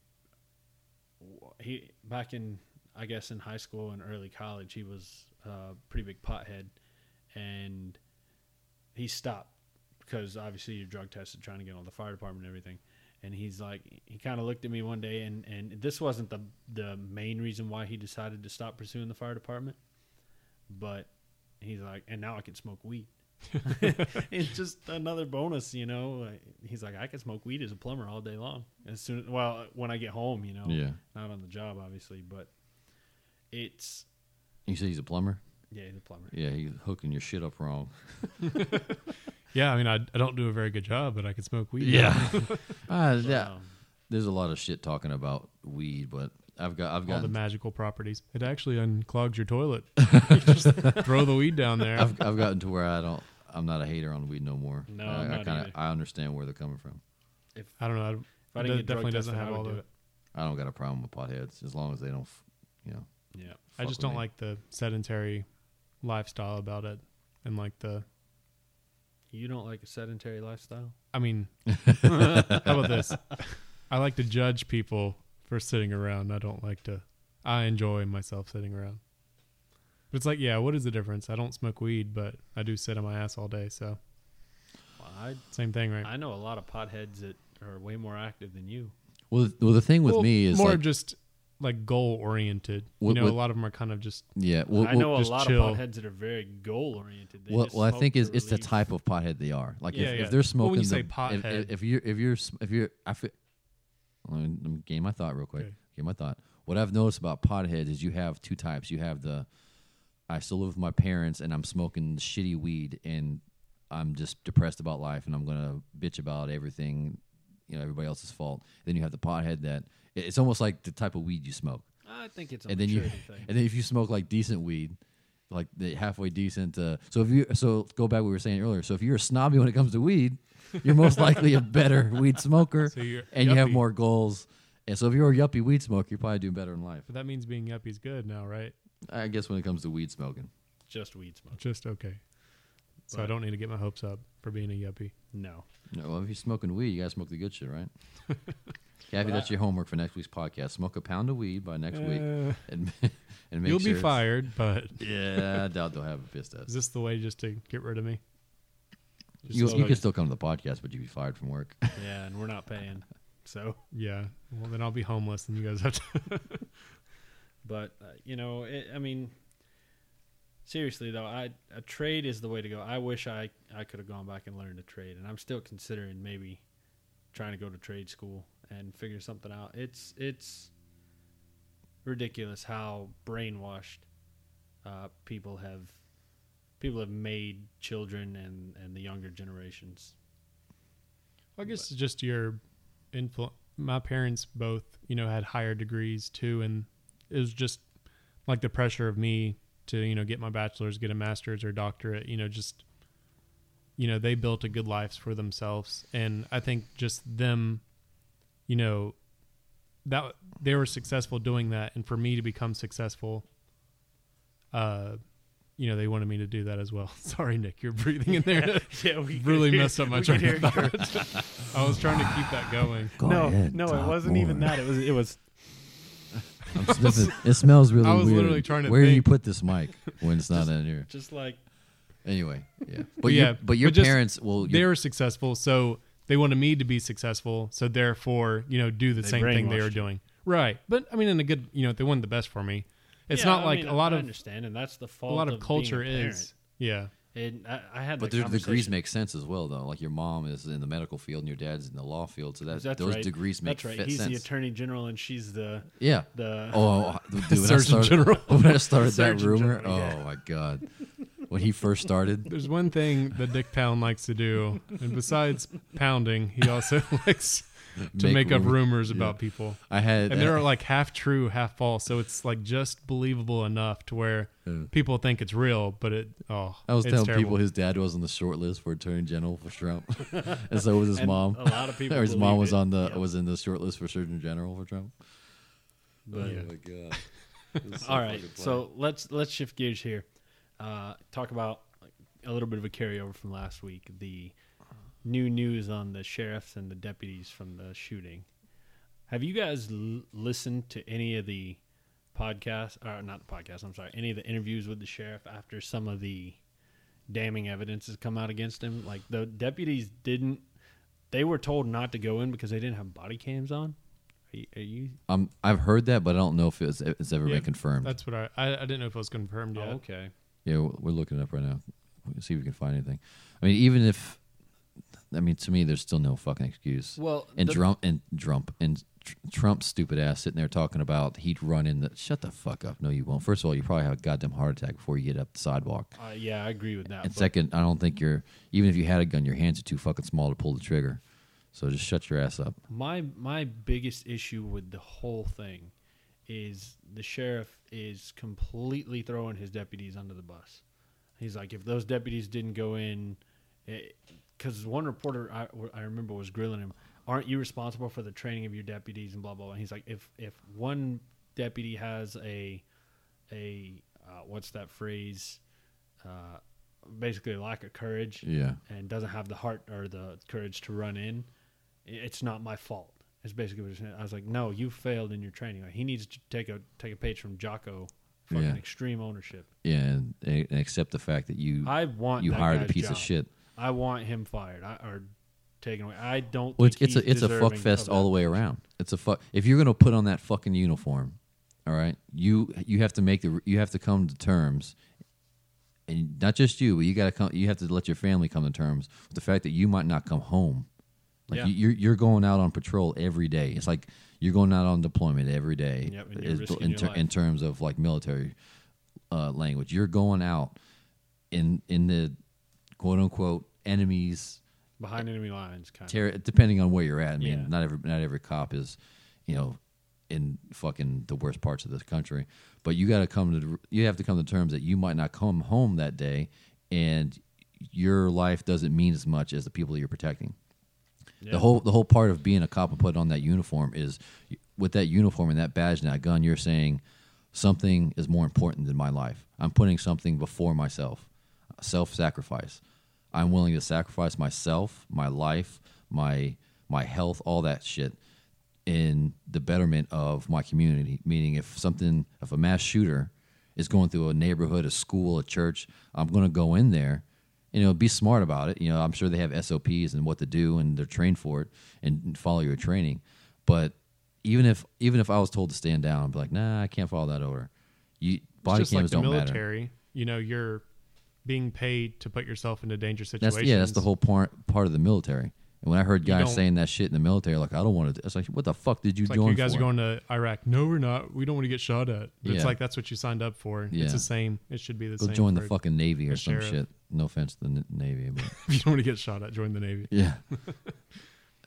he back in I guess in high school and early college he was a pretty big pothead and he stopped because obviously you're drug tested trying to get on the fire department and everything and he's like he kind of looked at me one day and and this wasn't the the main reason why he decided to stop pursuing the fire department but he's like and now I can smoke weed it's just another bonus, you know. He's like, I can smoke weed as a plumber all day long. As soon, well, when I get home, you know, yeah. not on the job, obviously, but it's You say he's a plumber? yeah, he's a plumber. Yeah, he's hooking your shit up wrong. Yeah, I mean, I, I don't do a very good job, but I can smoke weed. uh, yeah. Um, There's a lot of shit talking about weed, but I've got I've all got the magical properties. It actually unclogs your toilet. you just throw the weed down there. I've I've gotten to where I don't I'm not a hater on weed no more. No, I, I'm not kind of I understand where they're coming from. If I don't know. if I didn't get definitely doesn't tested, have all of the- it. I don't got a problem with potheads as long as they don't. You know, Yeah, I just don't me. like the sedentary lifestyle about it, and like the. you don't like a sedentary lifestyle. I mean, how about this? I like to judge people for sitting around. I don't like to. I enjoy myself sitting around. But it's like, yeah, what is the difference? I don't smoke weed, but I do sit on my ass all day. So Well, I same thing, right? I know a lot of potheads that are way more active than you. Well, well, the thing with Well, me is more like, just like goal oriented. You know, with- a lot of them are kind of just yeah. Well, I well, know a just lot chill. of potheads that are very goal oriented. well, well, I think it's, it's the type of pothead they are. Like Yeah, if, yeah. if they're Well, smoking, when you the- say if- pothead- if, if you're if you're s- if you're I feel, let me, let me gain my thought real quick. Okay. Gain my thought. What I've noticed about potheads is you have two types. You have the I still live with my parents and I'm smoking shitty weed and I'm just depressed about life and I'm gonna bitch about everything, you know, everybody else's fault. Then you have the pothead that it's almost like the type of weed you smoke. I think it's a and then you thing. and then if you smoke like decent weed like the halfway decent uh, so if you so go back what we were saying earlier so if you're a snobby when it comes to weed you're most likely a better weed smoker so you're and you have more goals and so if you're a yuppie weed smoker you're probably doing better in life But that means being yuppie's good now, right? i guess when it comes to weed smoking Just weed smoke. Just okay. So I don't need to get my hopes up for being a yuppie. No. no, well if you're smoking weed you gotta smoke the good shit right Caffey, that's your homework for next week's podcast. Smoke a pound of weed by next week, Uh, and and make you'll sure be fired, but Yeah, I doubt they'll have a piss is this the way just to get rid of me? Just You, so you I- can still come to the podcast, but you'd be fired from work. Yeah, and we're not paying. So, yeah. Well, then I'll be homeless, and you guys have to. but uh, you know, it, I mean, seriously though, I a trade is the way to go. I wish I I could have gone back and learned a trade, and I'm still considering maybe trying to go to trade school and figure something out. It's it's ridiculous how brainwashed uh, people have people have made children and and the younger generations. I guess it's just your influence. My parents both, you know, had higher degrees too, and it was just like the pressure of me to, you know, get my bachelor's, get a master's or doctorate. You know, just you know, they built a good life for themselves, and I think just them, you know, that they were successful doing that, and for me to become successful, uh. You know, they wanted me to do that as well. Sorry, Nick, you're breathing in there. yeah, we really messed up my we train of thought. I was trying to keep that going. Go no, ahead, no, it wasn't even that. It was it was I'm sniffing. It smells really I was weird. literally trying to Where do you put this mic when it's not in here? just like Anyway, yeah. But But your, yeah, but your but just- parents will. They your- were successful, so they wanted me to be successful. So therefore, you know, do the They same thing they brainwashed were doing. Right, but I mean, in a good, you know, they wanted the best for me. It's Yeah, not I like mean, a lot I of understand, and that's the fault. a lot of being culture a parent. is. Yeah, And I, I had But the the degrees make sense as well, though. Like your mom is in the medical field and your dad's in the law field, so that That's those right. degrees make That's right. He's sense. the attorney general, and she's the yeah. the. Oh, oh, oh dude, when I Surgeon started, General. when I started that rumor, General, yeah. oh my god, when he first started, There's one thing that Dick Pound likes to do, and besides pounding, he also likes to make, up rumor- rumors yeah. about people. I had And they're like half true, half false. So it's like just believable enough to where Yeah. people think it's real, but it oh I was it's telling terrible. people his dad was on the short list for attorney general for Trump, and so was his and mom. A lot of people. or his mom was it. on the Yep. was in the short list for surgeon general for Trump. But- oh my god! So All right, so let's let's shift gears here. Uh, talk about a little bit of a carryover from last week. The new news on the sheriffs and the deputies from the shooting. Have you guys l- listened to any of the podcasts, or not the podcast? I'm sorry, any of the interviews with the sheriff after some of the damning evidence has come out against him? Like the deputies didn't. They were told not to go in because they didn't have body cams on. Are you, are you um, I've heard that, but I don't know if it's it's ever Yeah, been confirmed. That's what I, I I didn't know if it was confirmed yet. oh, okay? Yeah, we're we're looking it up right now. We'll see if we can find anything. I mean, even if, I mean, to me, there's still no fucking excuse. Well, And the- Trump and Trump and Tr- Trump's stupid ass sitting there talking about he'd run in the. Shut the fuck up. No, you won't. First of all, you probably have a goddamn heart attack before you get up the sidewalk. Uh, yeah, I agree with that. And second, I don't think you're. Even if you had a gun, your hands are too fucking small to pull the trigger. So just shut your ass up. My my biggest issue with the whole thing is the sheriff is completely throwing his deputies under the bus. He's like, if those deputies didn't go in, because one reporter I, I remember was grilling him, aren't you responsible for the training of your deputies and blah blah blah. And he's like, if if one deputy has a a uh, what's that phrase, uh, basically lack of courage, Yeah. and doesn't have the heart or the courage to run in, it's not my fault. It's basically what he's saying. I was like, no, you failed in your training. Like, he needs to take a take a page from Jocko, fucking Yeah. extreme ownership. Yeah, and, and accept the fact that you I want you hired a piece job. of shit. I want him fired I, or taken away. I don't. Well, it's think it's a it's a fuck fest all the way around. It's a fuck. If you're gonna put on that fucking uniform, all right, you you have to make the you have to come to terms, and not just you, but you got to come. You have to let your family come to terms with the fact that you might not come home. Like Yeah. you, you're you're going out on patrol every day. It's like you're going out on deployment every day. Yep, is- in, ter- in terms of like military uh, language, you're going out in in the quote unquote enemies behind enemy lines, kind ter- depending on where you're at. I mean, Yeah. not every not every cop is, you know, in fucking the worst parts of this country. But you got to come to you have to come to terms that you might not come home that day, and your life doesn't mean as much as the people that you're protecting. of. The whole the whole part of being a cop and putting on that uniform is with that uniform and that badge and that gun, you're saying something is more important than my life. I'm putting something before myself. Self sacrifice. I'm willing to sacrifice myself, my life, my my health, all that shit in the betterment of my community. Meaning if something if a mass shooter is going through a neighborhood, a school, a church, I'm gonna go in there you know, be smart about it. You know, I'm sure they have SOPs and what to do, and they're trained for it, and follow your training. But even if even if I was told to stand down, I'd be like, nah, I can't follow that order. You body just like cams the don't matter. You know, you're being paid to put yourself into dangerous situations. That's yeah, that's the whole part part of the military. And when I heard guys saying that shit in the military, like I don't want to. It's like, what the fuck did you It's like join you guys for? are going to Iraq. No, we're not. We don't want to get shot at. Yeah. It's like that's what you signed up for. Yeah. It's the same. It should be the Go same. Go join the fucking navy or some sheriff. shit. No offense to the navy, but If you don't want to get shot at, join the Navy. yeah.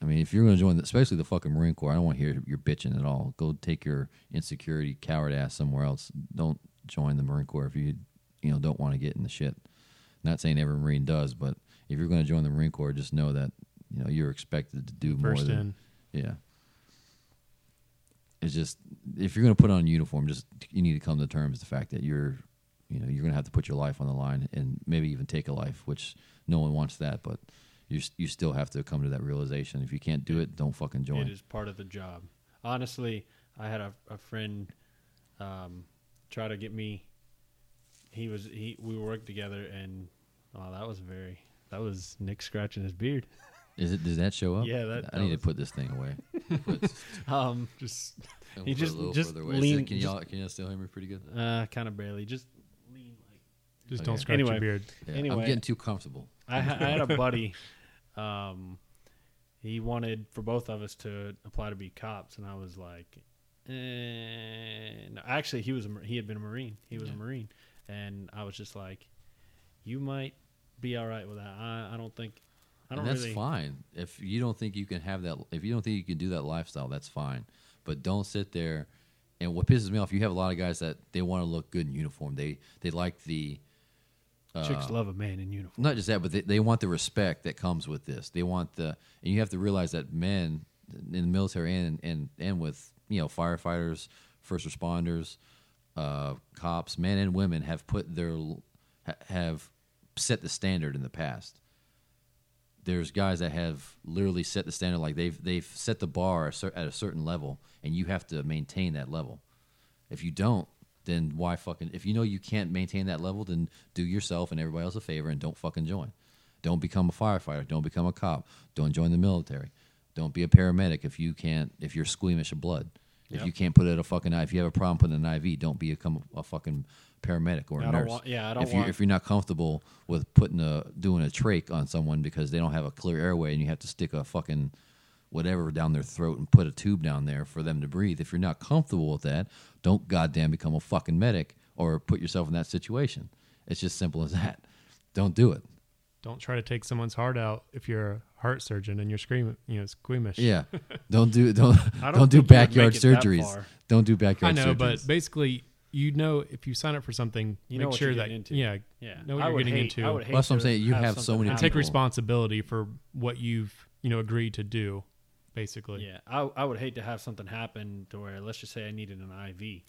I mean, if you're going to join, the, especially the fucking Marine Corps, I don't want to hear your bitching at all. Go take your insecurity, coward ass somewhere else. Don't join the Marine Corps if you, you know, don't want to get in the shit. Not saying every Marine does, but if you're going to join the Marine Corps, just know that you know you're expected to do more than in. yeah. It's just if you're going to put on a uniform, just you need to come to terms with the fact that you're, you know, you're going to have to put your life on the line and maybe even take a life, which no one wants that, but you you still have to come to that realization. If you can't do it, don't fucking join. It is part of the job. Honestly, I had a, a friend um, try to get me. He was he we worked together and oh that was very that was Nick scratching his beard. Is it? Does that show up? Yeah, that- I that need was- to put this thing away. Um, Just put He it just- just further away. Is lean- it- Can y'all can y'all still hear me pretty good? uh, kind of barely. Just lean like Just Okay. don't scratch Anyway. your beard. Yeah, Anyway. I'm getting too comfortable. I, I had a buddy. Um, he wanted for both of us to apply to be cops, and I was like, eh, no. Actually, he was a, Mar- he had been a Marine. He was Yeah. a Marine, and I was just like, you might be all right with that. I, I don't think. I don't and that's really. fine. If you don't think you can have that, if you don't think you can do that lifestyle, that's fine. But don't sit there. And what pisses me off, you have a lot of guys that they want to look good in uniform. They they like the uh, Chicks love a man in uniform. not just that, but they, they want the respect that comes with this. They want the, and you have to realize that men in the military and and and with you know firefighters, first responders, uh, cops, men and women have put their have set the standard in the past. There's guys that have literally set the standard, like they've they've set the bar at a certain level, and you have to maintain that level. If you don't, then why fucking? If you know you can't maintain that level, then do yourself and everybody else a favor and don't fucking join. Don't become a firefighter. Don't become a cop. Don't join the military. Don't be a paramedic if you can't. If you're squeamish of blood. If Yep. you can't put it a fucking if you have a problem putting an IV, don't become a, a fucking paramedic or a I don't nurse. want- yeah, I don't if you want- if you're not comfortable with putting a doing a trach on someone because they don't have a clear airway and you have to stick a fucking whatever down their throat and put a tube down there for them to breathe. If you're not comfortable with that, don't goddamn become a fucking medic or put yourself in that situation. It's just simple as that. Don't do it. Don't try to take someone's heart out if you're a heart surgeon and you're screaming, you know, squeamish. Yeah. don't do don't don't, don't do think you would backyard make it that surgeries. Don't do backyard I know, surgeries. but basically, you know, if you sign up for something, You make know what sure you're that getting into. yeah, Yeah, know what I you're getting hate, into. I Well, that's what I'm saying. You have so many take responsibility for what you've you know agreed to do, basically. Yeah, I, I would hate to have something happen to where, let's just say I needed an IV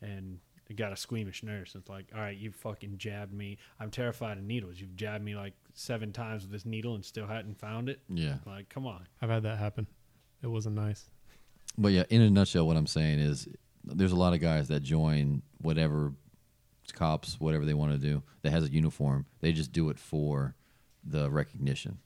and I got a squeamish nurse. It's like, all right, you fucking jabbed me. I'm terrified of needles. You've jabbed me like seven times with this needle and still hadn't found it. yeah. Like, come on. I've had that happen. It wasn't nice. But yeah, in a nutshell, what I'm saying is there's a lot of guys that join whatever cops, whatever they want to do, that has a uniform. They just do it for the recognition.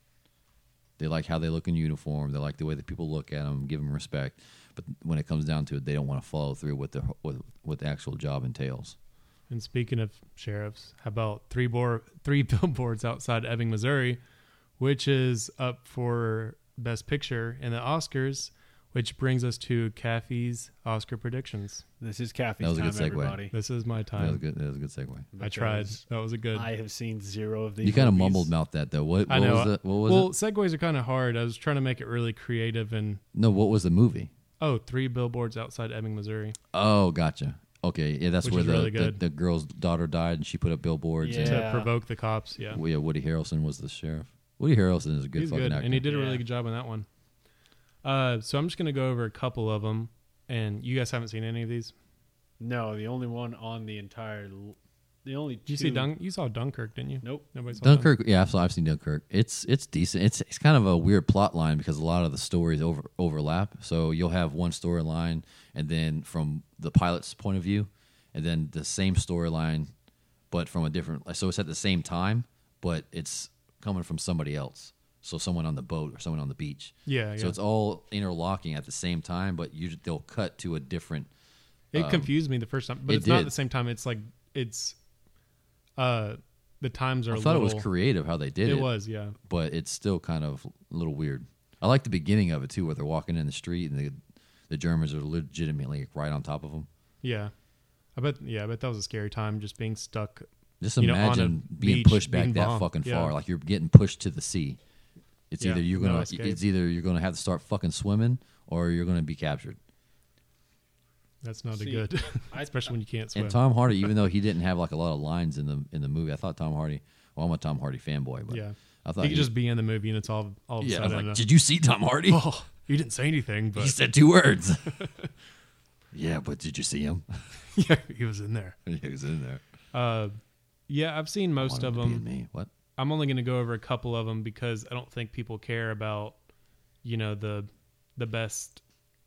They like how they look in uniform. They like the way that people look at them, give them respect. But when it comes down to it, they don't want to follow through with the with what the actual job entails. And speaking of sheriffs, how about three bor- three billboards outside Ebbing, Missouri, which is up for Best Picture in the Oscars, which brings us to Caffey's Oscar predictions. This is Caffey's That was a time, good segue. everybody. This is my That was time. good. That was a good segue. I tried. That was a good. I have seen zero of these. You kind of mumbled mouth that though. What, I what know. was it? What was well, it? segues are kind of hard. I was trying to make it really creative and No, what was the movie? Oh, three billboards outside Ebbing, Missouri. Oh, gotcha. Okay, yeah, that's Which where is the, really the good. the girl's daughter died, and she put up billboards. and- Yeah. to provoke the cops. Yeah, Well, yeah, Woody Harrelson was the sheriff. Woody Harrelson is a good he's fucking good, actor. and he did a Yeah. really good job on that one. Uh, so I'm just gonna go over a couple of them, and you guys haven't seen any of these. No, the only one on the entire. l- The only. You two, see Dunk? You saw Dunkirk, didn't you? Nope. Nobody saw Dunkirk. Dunkirk, yeah, I've, I've seen Dunkirk. It's it's decent. It's it's kind of a weird plot line because a lot of the stories over overlap. So you'll have one storyline, and then from the pilot's point of view, and then the same storyline, but from a different. So it's at the same time, but it's coming from somebody else. So someone on the boat or someone on the beach. Yeah, So yeah. it's all interlocking at the same time, but you they'll cut to a different. It um, confused me the first time, but it it's not at the same time. It's like it's, uh, the times are. I thought it little, was creative how they did It it. was, yeah. but it's still kind of a little weird. I like the beginning of it too, where they're walking in the street and the the Germans are legitimately right on top of them. Yeah. I bet. Yeah, I bet that was a scary time, just being stuck. Just You know, imagine being beach, pushed back being that bombed. fucking Yeah. far, like you're getting pushed to the sea. It's Yeah, either you're gonna escape. it's either you're gonna have to start fucking swimming or you're gonna be captured. That's not a good, I- especially when you can't swim. And Tom Hardy, even though he didn't have like a lot of lines in the in the movie, I thought Tom Hardy. Well, I'm a Tom Hardy fanboy, but yeah, I thought he could just be in the movie, and it's all all of a yeah. I was sudden. like, did you see Tom Hardy? oh, he didn't say anything, but he said two words. yeah, but did you see him? yeah, he was in there. he was in there. Uh, yeah, I've seen most of them. Me. What? I'm only going to go over a couple of them because I don't think people care about, you know, the the best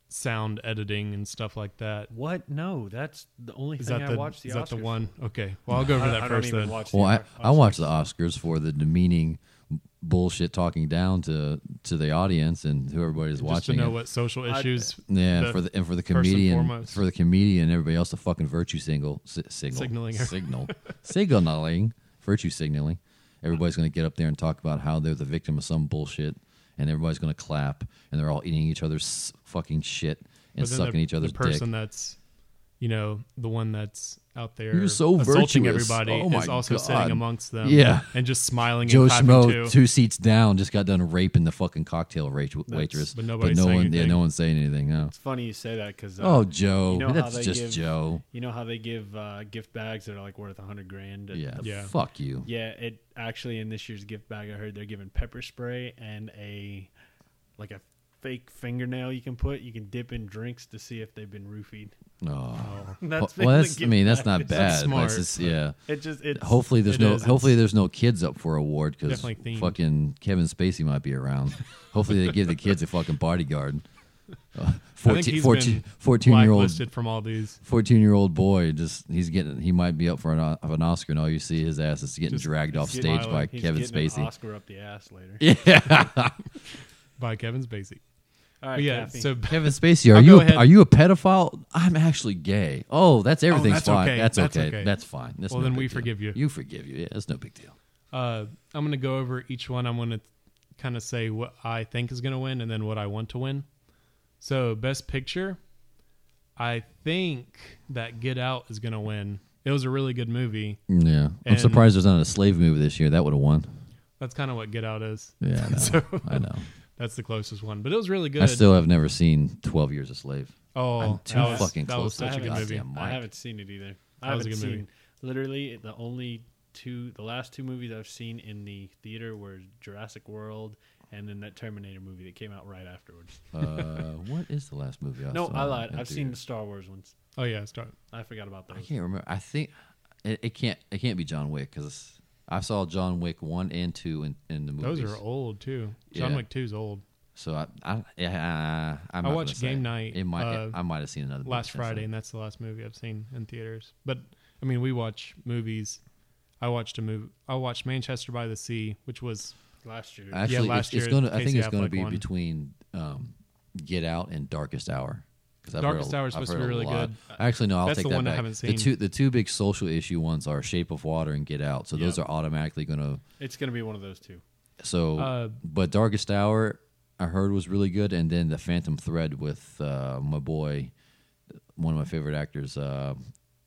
sound editing and stuff like that. What? No, that's the only Is thing that I the watched. The is that the one? Okay, well I'll go over I- that I first don't then. watch the Well, I, I watch the Oscars for the demeaning bullshit talking down to to the audience and who everybody's Just to know it. what social I- issues yeah, the for the and for the comedian for the comedian and everybody else, the fucking virtue single si- signal Signaling. signal signaling virtue signaling. Everybody's going to get up there and talk about how they're the victim of some bullshit, and everybody's going to clap, and they're all eating each other's fucking shit and sucking the, each other's dick. the person dick. that's, you know, the one that's out there You're so assaulting virtuous. everybody Oh my is also God. sitting amongst them. Yeah. and just smiling Joe and clapping Schmo, too. two seats down, just got done raping the fucking cocktail wait- waitress. but nobody's no saying one, yeah, anything. no one's saying anything. No. It's funny you say that because uh, Oh, Joe, you know how that's they just give- Joe. you know how they give uh, gift bags that are like worth a hundred grand. at Yeah, the- Yeah. fuck you. yeah. It actually in this year's gift bag, I heard they're giving pepper spray and a like a fake fingernail you can put. You can dip in drinks to see if they've been roofied. No. That's well, that's. I mean, that's not It's bad. but smart. it's just, yeah. It just it's Hopefully, there's it no. is. Hopefully, It's there's no kids up for award because fucking Kevin Spacey might be around. hopefully, they give the kids a fucking bodyguard. Uh, 14, 14, 14 year old from all these. 14 year old boy just he's getting he might be up for an, of an Oscar and all you see his ass is getting Just- dragged off stage by Kevin Spacey. Oscar up the ass later. Yeah, by Kevin Spacey. All right, yeah, Caffey. so Kevin Spacey, are I'll you go a, ahead. are you a pedophile? I'm actually gay. Oh, that's everything's that's fine. okay. That's, That's okay. okay. That's fine. That's Well, no then big we deal. forgive you. You forgive you. Yeah, that's no big deal. uh, I'm going to go over each one. I'm going to kind of say what I think is going to win and then what I want to win. So, best picture, I think that Get Out is going to win. It was a really good movie. Yeah, I'm And- surprised there's not a slave movie this year. That would have won. That's kind of what Get Out is. Yeah, I know. So- I know. That's the closest one, but it was really good. I still have never seen Twelve Years a Slave. oh, I'm too that was, fucking that close was to such a good movie. I haven't seen it either. I That was a haven't seen movie. literally the only two, the last two movies I've seen in the theater were Jurassic World and then that Terminator movie that came out right afterwards. Uh, what is the last movie? I no, I lied. I've seen the? Star Wars ones. Oh yeah, Star. I forgot about those. I can't remember. I think it, it can't. It can't be John Wick because I saw John Wick one and two in, in the movies. Those are old too. John Yeah. Wick Two is old. So I, I, yeah, I'm I watched gonna say. Game Night, It might. uh, I might have seen another movie last since Friday, and that's the last movie I've seen in theaters. But I mean, we watch movies. I watched a movie. I watched Manchester by the Sea, which was Last year. Actually, last it's, it's year, going to. I think it's going to be won. between um, Get Out and Darkest Hour. 'Cause Darkest heard Hour is I've supposed to be really lot. good. Actually, no, I'll That's take the that one I back. haven't The two, the two big social issue ones are Shape of Water and Get Out. So those are automatically going to. it's going to be one of those two. So, Uh, but Darkest Hour, I heard was really good, and then the Phantom Thread with uh, my boy, one of my favorite actors, uh,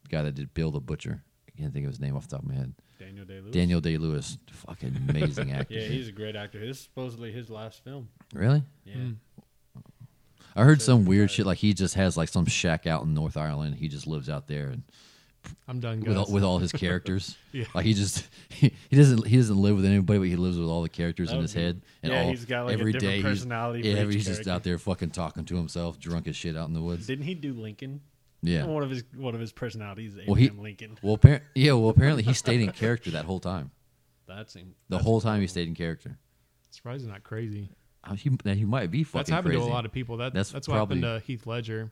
the guy that did Bill the Butcher. I can't think of his name off the top of my head. Daniel Day Lewis. Daniel Day Lewis, fucking amazing actor. Yeah, he's a great actor. This is supposedly his last film. really. Yeah. mm. I heard some weird retired. shit like he just has like some shack out in North Ireland. He just lives out there and I'm done, with all, with all his characters. Yeah. Like he just he, he doesn't he doesn't live with anybody, but he lives with all the characters That in oh, his head. And yeah, all, he's got, like, a every different day he's- personality for Yeah, each he's just out there fucking talking to himself, drunk as shit out in the woods. Didn't he do Lincoln? Yeah. One of his one of his personalities is Well, he- Lincoln. Well, appar- yeah. Well, apparently he stayed in character that whole time. That's him. The whole time he stayed in character. Surprised he's not crazy. Uh, He, now, he might be fucking That's happened crazy. to a lot of people. That, That's that's, what happened to Heath Ledger.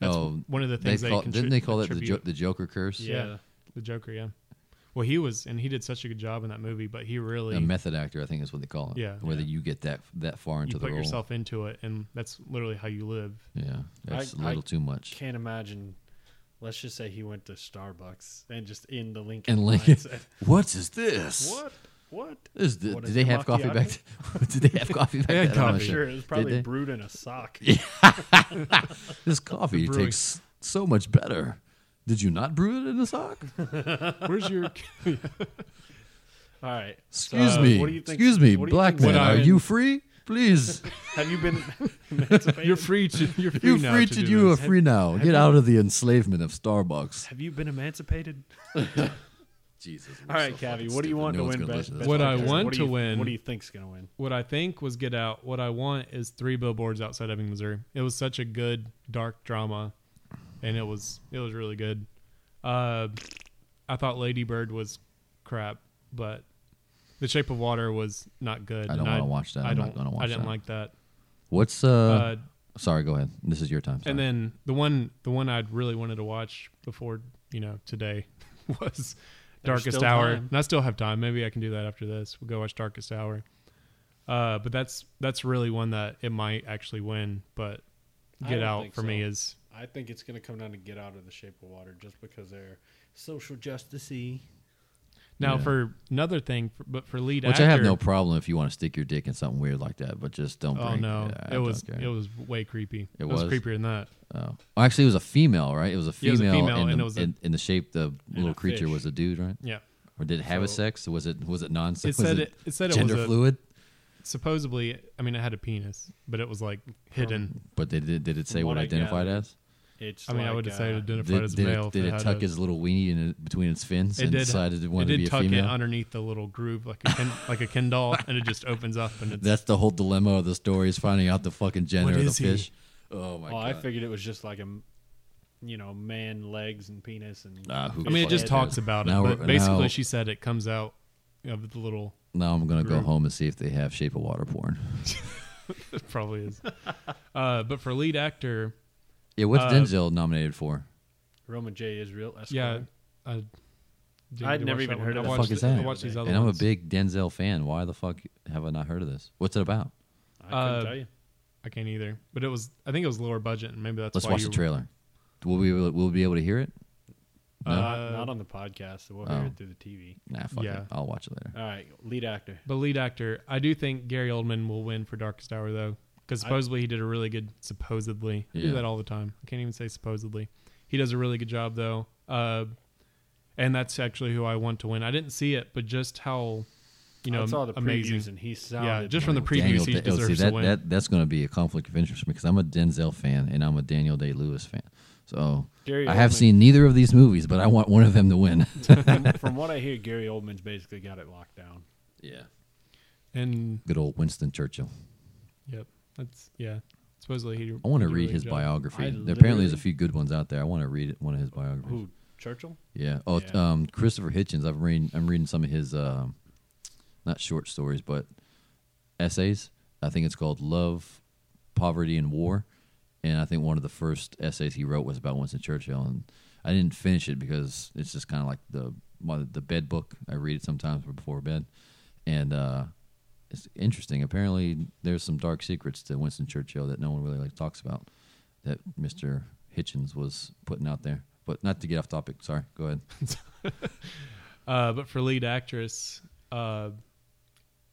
That's oh, one of the things they, call, contri- didn't they call it the, jo- the Joker curse? Yeah. Yeah. the Joker. Yeah. Well, he was, and he did such a good job in that movie. But he really, A method actor, I think is what they call it. Yeah. Whether Yeah. you get that that far into you the put role. yourself into it, and that's literally how you live. Yeah, that's I- a little I too much. Can't imagine. Let's just say he went to Starbucks and just in the Lincoln. And Lincoln, mindset. what is this? What? What? Is the, What did is they have coffee back? did they have coffee back They had then? Coffee. Sure. sure it was probably brewed in a sock. This coffee brewing. tastes so much better. Did you not brew it in a sock? Where's your? All right. Excuse So, me. What do you think? Excuse me, what do you black think's man. Are I- you free? Please, Have you been? you're free to. You're free you now free to to do you are free now. have Get you- out of the enslavement of Starbucks. Have you been emancipated? Jesus. All right, Caffey. What do you want to win? Best, best What I want what to you, win- What do you think's gonna win? What I think was Get Out. What I want is three billboards outside Ebbing, Missouri. It was such a good dark drama, and it was it was really good. Uh, I thought Lady Bird was crap, but The Shape of Water was not good. I don't wanna watch that. I I'm don't. not gonna watch I didn't that. like that. What's uh, Uh, Sorry, go ahead. This is your time. Sorry. and then the one the one I'd really wanted to watch before you know today was There's Darkest Hour. time. And I still have time. Maybe I can do that after this. We'll go watch Darkest Hour. Uh, but that's that's really one that it might actually win. But Get Out think for me is I think it's gonna come down to get out of the shape of water, just because they're social justicey. Now Yeah. for another thing, for, but for lead Which actor, I have no problem if you want to stick your dick in something weird like that, but just don't. Oh bring, no, yeah, it was care. it was way creepy. It It, was? was? creepier than that. Oh. Actually, it was a female, right? It was a Yeah, it female, was a female, in, and the, it was a- in, the shape the little creature fish. was a dude, right? Yeah, Or did it have a sex? Was it was it non it said it, it said it gender was a, fluid? supposedly. I mean, it had a penis, but it was like hidden. But did it, did it say what what identified as? It's I mean, I like, would say it uh, identified Did, as did male. it, did it had tuck a- his little weenie in it, between its fins It and did. decided it It to did be a tuck female? it underneath the little groove, like a Ken, like a Ken doll, and it just opens up, and it's That's the whole dilemma of the story is finding out the fucking gender What of the is he? fish. Oh my God. Well, I figured it was just like a you know, man legs and penis and. Ah, who I mean, it just cares? talks about it, Now but basically, now- she said it comes out of the little. Now I'm gonna go home and see if they have Shape of Water porn. It probably is. uh, but for lead actor, Yeah, what's Uh, Denzel nominated for? Roman J. Israel. Esquire. yeah, I didn't I'd get to never watch even that one. heard of I that. watched, Fuck is I that? watched these other And I'm a ones. big Denzel fan. Why the fuck have I not heard of this? What's it about? I couldn't uh, tell you. I can't either, but it was. I think it was lower budget, and maybe that's Let's why watch you, the trailer. Will we will we be able to hear it? No? not, uh, not on the podcast, so we'll Oh. hear it through the TV. Nah, fuck Yeah. it. I'll watch it later. All right, lead actor. But lead actor, I do think Gary Oldman will win for Darkest Hour though, because I- supposedly he did a really good. Supposedly, I Yeah. do that all the time. I can't even say supposedly. He does a really good job though, uh, and that's actually who I want to win. I didn't see it, but just how you know I saw the amazing. previews and he sounded. Yeah, just from the like- previews, Daniel he Day- oh, see, deserves that, to win. that that's going to be a conflict of interest for me because I'm a Denzel fan and I'm a Daniel Day Lewis fan. So Gary I have seen neither of these movies, but I want one of them to win. from, from what I hear, Gary Oldman's basically got it locked down. yeah. and Good old Winston Churchill. yep, that's yeah. Supposedly he. I want to read his job. biography. There apparently there's a few good ones out there. I want to read it, one of his biographies. Who? Churchill? Yeah. Oh, Yeah. um, Christopher Hitchens. I've reading. I'm reading some of his, um, not short stories, but essays. I think it's called "Love, Poverty, and War," and I think one of the first essays he wrote was about Winston Churchill. And I didn't finish it because it's just kind of like the my, the bed book. I read it sometimes before bed, and uh, it's interesting. Apparently, there's some dark secrets to Winston Churchill that no one really like talks about. That Mister Hitchens was putting out there. But not to get off topic. Sorry. Go ahead. Uh, but for lead actress, uh,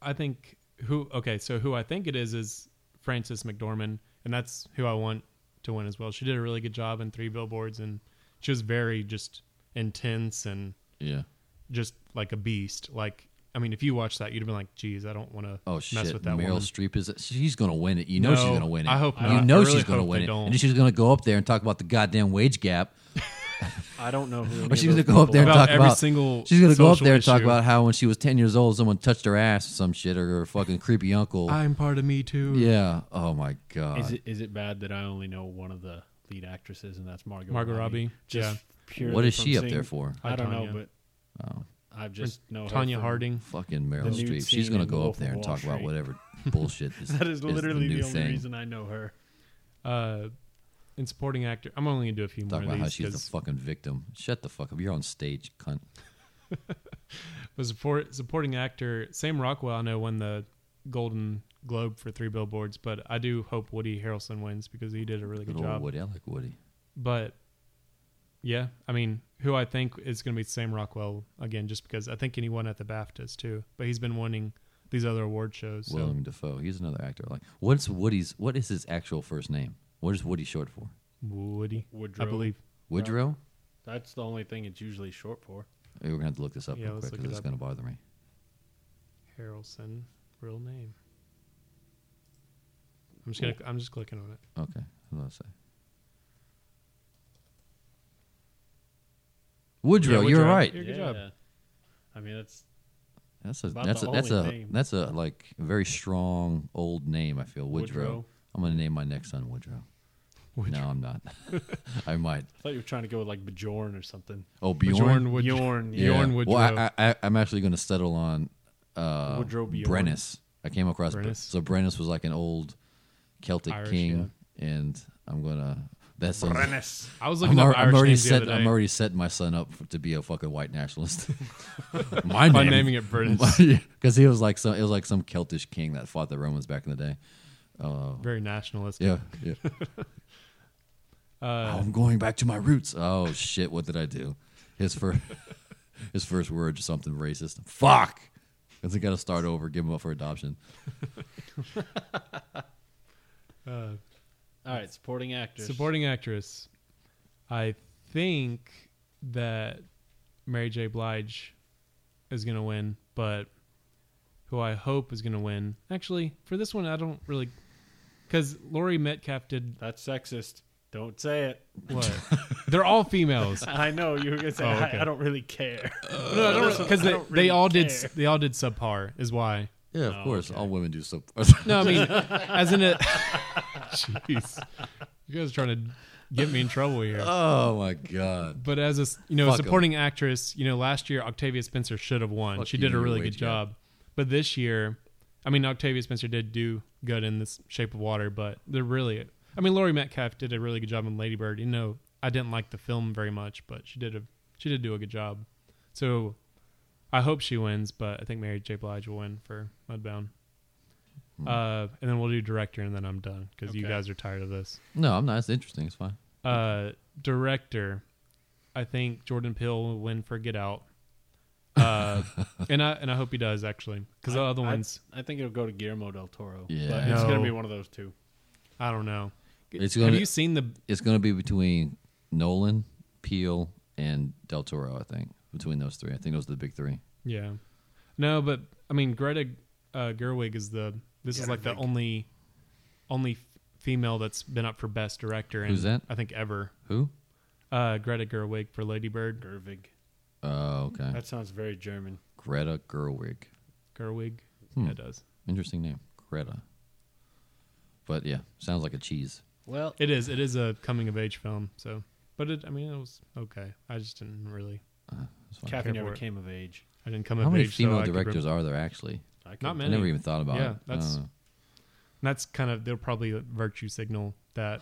I think who okay, so who I think it is is Frances McDormand, and that's who I want to win as well. She did a really good job in Three Billboards, and she was very just intense and Yeah. just like a beast. Like I mean, if you watch that, you'd have been like, "Geez, I don't want to Oh mess shit! with that Meryl woman." Streep is she's gonna win it. You know she's gonna win it. I hope not. You know I she's gonna win it, don't. and she's gonna go up there and talk about the goddamn wage gap. I don't know who. any Or she's gonna go up there and are. About talk every about- single. She's gonna go up there and talk about how when she was ten years old, someone touched her ass or some shit, or her fucking creepy uncle. I'm part of me too. yeah. Oh my god. Is it is it bad that I only know one of the lead actresses, and that's Margot. Margot Robbie. Just Yeah. purely what is she up there for? I don't know, but Oh, I just know her Tanya from- Harding. fucking Meryl The nude Streep. She's scene gonna in go up Wolf of there and Wall talk about Street. whatever bullshit. Is, That is is literally the, the, new only thing. reason I know her. Uh, in supporting actor, I'm only gonna do a few more. Talk more about of how these she's the 'cause- fucking victim. Shut the fuck up. You're on stage, cunt. was support, supporting actor Sam Rockwell. I know won the Golden Globe for Three Billboards, but I do hope Woody Harrelson wins because he did a really Good good old job. Woody. I like Woody. But yeah, I mean, who I think is going to be Sam Rockwell again, just because I think he won at the BAFTAs too, but he's been winning these other award shows. So William Dafoe. He's another actor. Like, what's Woody's? What is his actual first name? What is Woody short for? Woody, Woodrow. I believe. Woodrow. That's the only thing it's usually short for. Hey, we're gonna have to look this up Yeah, real quick because it it's up. gonna bother me. Harrelson, real name. I'm just gonna. I'm just clicking on it. Okay, what did I say? Woodrow, Yeah, you're Woodrow. right. Yeah, good job. I mean, that's That's a About that's a the that's a only name. that's a like very strong old name. I feel Woodrow. Woodrow. I'm gonna name my next son Woodrow. Woodrow. No, I'm not. I might. I thought you were trying to go with like Bjorn or something. Oh, Bjorn. Bjorn Wood- Bjorn, Yeah. Bjorn Well, Woodrow. I, I, I'm actually going to settle on uh, Woodrow Bjorn. Brennus. I came across Bre- Brennus. so Brennus was like an old Celtic Irish, king, and I'm gonna. That's a, Brennus. I was I'm, looking al- up I'm already names the set. other I'm already setting my son up to be a fucking white nationalist. my by name, naming it British. because he was like some. It was like some Celtish king that fought the Romans back in the day. Uh, Very nationalist. yeah, yeah. Uh, I'm going back to my roots. Oh shit! What did I do? His first. his first words are something racist. Fuck. Because he got to start over, give him up for adoption. Uh, All right, supporting actress. supporting actress. I think that Mary J. Blige is going to win, but who I hope is going to win. Actually, for this one, I don't really. Because Laurie Metcalf did That's sexist. Don't say it. what? They're all females. I know you were gonna say. Oh, okay. I, I don't really care. No, I don't because they, don't they really all did they all did subpar is why. Yeah, of Oh, course. okay. All women do so. No, I mean as in it. Jeez, you guys are trying to get me in trouble here. oh my god. But as a s- you know Fuck 'em. supporting actress, you know last year Octavia Spencer should have won. Fuck she did a you're really good too bad. job. But this year, I mean Octavia Spencer did do good in this Shape of Water, but they're really. I mean Laurie Metcalf did a really good job in Lady Bird. You know I didn't like the film very much, but she did a she did do a good job. So I hope she wins, but I think Mary J. Blige will win for Mudbound. Hmm. Uh, and then we'll do director, and then I'm done because you Okay. guys are tired of this. No, I'm not. It's interesting. It's fine. Uh, director, I think Jordan Peele will win for Get Out. Uh, and I and I hope he does actually because the I- other I- ones I think it'll go to Guillermo del Toro. Yeah. but it's No. gonna be one of those two. I don't know. It's Have gonna- you seen the? It's going to be between Nolan, Peele, and Del Toro. I think between those three. I think those are the big three. Yeah, no, but I mean Greta uh, Gerwig is the. This is like the only, only female that's been up for best director. In, Who's that? I think ever. Who? Uh, Greta Gerwig for Lady Bird. Gerwig. Oh, okay. That sounds very German. Greta Gerwig. Gerwig. Hmm. Yeah, it does. Interesting name, Greta. But yeah, sounds like a cheese. Well, It is. It is a coming of age film. So, but it. I mean, it was okay. I just didn't really. That's fine. Caffey never for it. came of age. I didn't come How of many age. so female I could directors rem- are there actually? I Not could- I many. never even thought about Yeah, it. that's- That's kind of. They'll probably virtue signal that.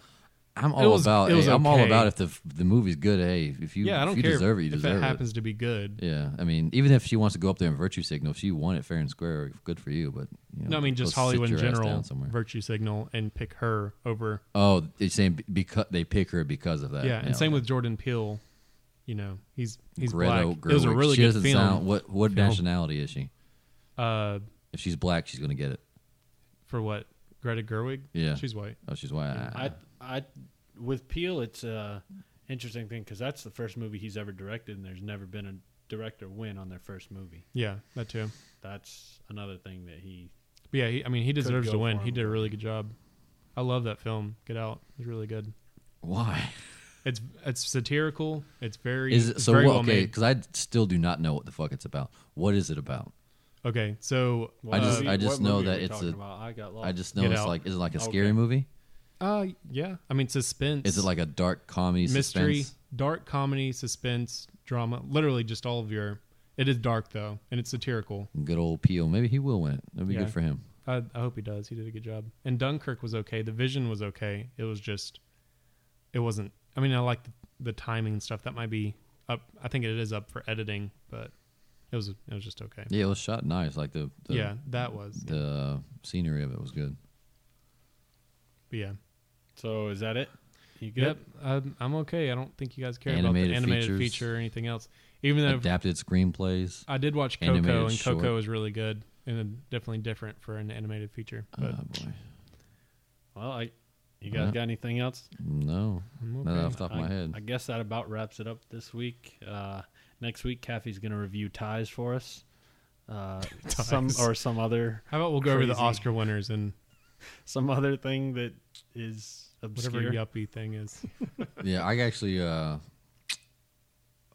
I'm It all was- about. it was hey, I'm all about if the the movie's good. Hey, if you yeah, I don't if you care deserve it, you if deserve it it. happens to be good. Yeah, I mean, even if she wants to go up there and virtue signal, if she won it fair and square, good for you. But you know, no, I mean just Hollywood in general. Virtue signal and pick her over. Oh, it's saying because they pick her because of that. yeah, and same okay. with Jordan Peele. You know, he's he's Greta black. It was a Gerwig. really she good doesn't film. Sound, what what Film. nationality is she? uh, If she's black, she's gonna get it. for what? Greta Gerwig. Yeah. she's white. Oh, she's white. I, I, with Peele, it's a interesting thing because that's the first movie he's ever directed, and there's never been a director win on their first movie. Yeah, that too. That's another thing that he. But yeah, he, I mean, he deserves go to win. for He him, did a really good job. I love that film. Get Out. It's really good. Why? It's it's satirical. It's very Is it so? very What, well okay, because I still do not know what the fuck it's about. What is it about? Okay, so I just- movie- I just know that it's talking a- About? I got lost. I just know Get it's Out. like is it like a Okay. scary movie? uh yeah, I mean suspense. Is it like a dark comedy mystery, suspense? dark comedy, suspense, drama? Literally just all of your. It is dark though, and it's satirical. Good old Peele. Maybe he will win. That'd be Yeah. good for him. I, I hope he does. He did a good job. And Dunkirk was okay. The vision was okay. It was just, it wasn't. I mean, I like the, the timing and stuff. That might be up. I think it is up for editing, but it was it was just okay. Yeah, it was shot nice. Like the, the yeah, that was. the scenery of it was good. But yeah. so is that it? You good? Yep. I'm, I'm okay. I don't think you guys care Animated about the animated features. feature or anything else. Even though Adapted screenplays. I did watch Coco, Animated and short. Coco is really good and definitely different for an animated feature. Ah, but oh boy, Well, I. You guys Yeah. got anything else? no, I'm not off the top of my I, head. I guess that about wraps it up this week. Uh, next week, Caffey's going to review ties for us. Uh, some or some other How about we'll go over the Oscar winners and some other thing that is whatever obscure. yuppie thing is. yeah, I actually, uh,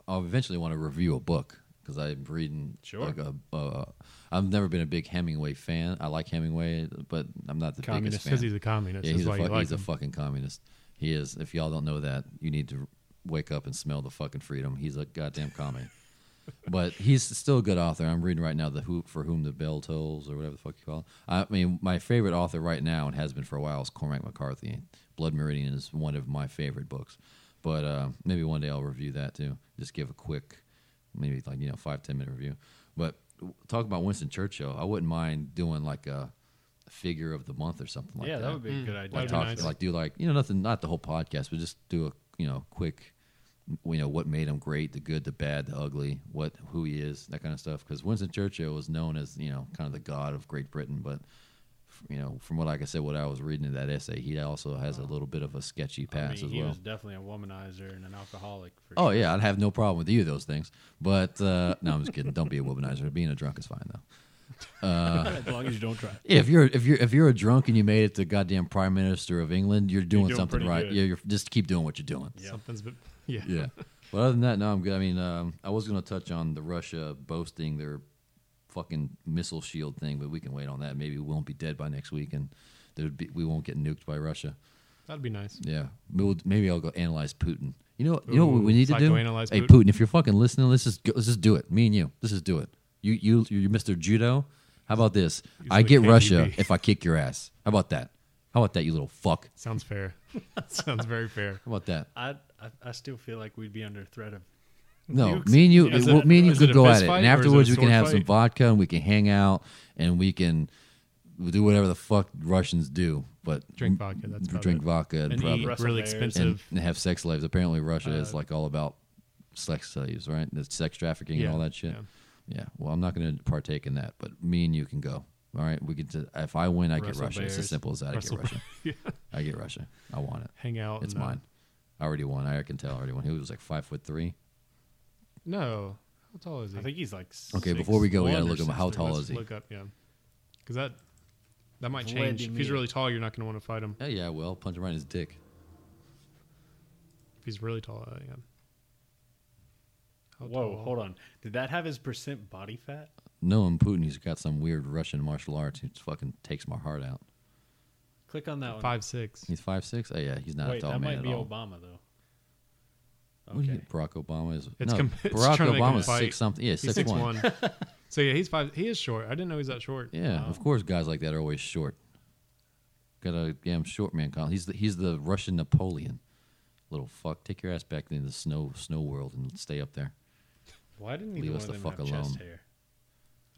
I'll eventually want to review a book because I'm reading. Sure. Like a, uh, I've never been a big Hemingway fan. I like Hemingway, but I'm not the Communist, biggest fan. Because he's a communist. yeah, he's a, fu- like he's a fucking communist. He is. If y'all don't know that, you need to wake up and smell the fucking freedom. He's a goddamn commie. but he's still a good author. I'm reading right now the Who for Whom the Bell Tolls or whatever the fuck you call it. I mean, my favorite author right now and has been for a while is Cormac McCarthy. Blood Meridian is one of my favorite books. But uh, maybe one day I'll review that too. Just give a quick, maybe like you know five ten minute review. But talk about Winston Churchill. I wouldn't mind doing like a figure of the month or something like yeah, that. Yeah, that would be a good idea. Like talk, nice. like do like you know nothing, not the whole podcast, but just do a you know quick you know what made him great, the good, the bad, the ugly, what who he is, that kind of stuff. Because Winston Churchill was known as you know kind of the god of Great Britain, but you know from what like I said, what I was reading in that essay, he also has a little bit of a sketchy I past mean, as he well. was definitely a womanizer and an alcoholic. For Oh sure. yeah, I'd have no problem with either of those things. But uh, no, I'm just kidding. Don't be a womanizer. Being a drunk is fine though. as long as you don't try. Yeah, if you're if you're if you're a drunk and you made it to goddamn prime minister of England, you're doing, doing something right. good. Yeah, you're just keep doing what you're doing. Yeah. Something's been, yeah. Yeah. but other than that, no, I'm good. I mean, um, I was going to touch on the Russia boasting their fucking missile shield thing, but we can wait on that. Maybe we won't be dead by next week, and there'd be, we won't get nuked by Russia. That'd be nice. Yeah, We'll- maybe I'll go analyze Putin. You know, you know what we need to do? psychoanalyze Hey, Putin. Putin, if you're fucking listening, let's just go, let's just do it. Me and you, let's just do it. You you you Mr. Judo. How about this? Use I get KGB. Russia if I kick your ass. How about that? How about that, you little fuck? Sounds fair. Sounds very fair. How about that? I, I I still feel like we'd be under threat of. No, Nukes? me and you, Is well, it- me and you is could go at it, and or it afterwards we can sword have some vodka and we can hang out and we can do whatever the fuck Russians do. But Drink vodka, that's about drink it. vodka and, And prob- eat really Bears. and, expensive. and have sex slaves. Apparently, Russia is Uh, like all about sex slaves, right? The sex trafficking and all that shit. yeah. Yeah. Well, I'm not going to partake in that, but me and you can go. All right. We get to. If I win, I get Russell Russia. It's as simple as that. Russell I get Russia. Yeah. I get Russia. I want it. Hang out. It's mine. I already won. I can tell. I already won. He was like five foot three. No. How tall is he? I think he's like. Okay, six before we go, we gotta or look at six how three. tall Let's is he? Look up, yeah. Because that that might change. If he's Vladimir. really tall, you're not going to want to fight him. Yeah, yeah. Well, punch him right in his dick. If he's really tall, uh, yeah. How Whoa, tall? hold on. Did that have his percent body fat? No, I'm Putin, he's got some weird Russian martial arts. He just fucking takes my heart out. Click on that one. Five six. He's five six. Oh yeah, he's not Wait, a tall that man might at be all. Obama though. What do you. Barack Obama is? It's no, com- it's Barack trying to make him Obama's fight. six something. Yeah, He's six, six one. so yeah, he's five. He is short. I didn't know he's that short. Yeah, of um, course, guys like that are always short. Got a damn short man. Colin. He's the he's the Russian Napoleon. Little fuck, take your ass back into the snow snow world and stay up there. Why didn't Leave us one the them fuck have chest alone.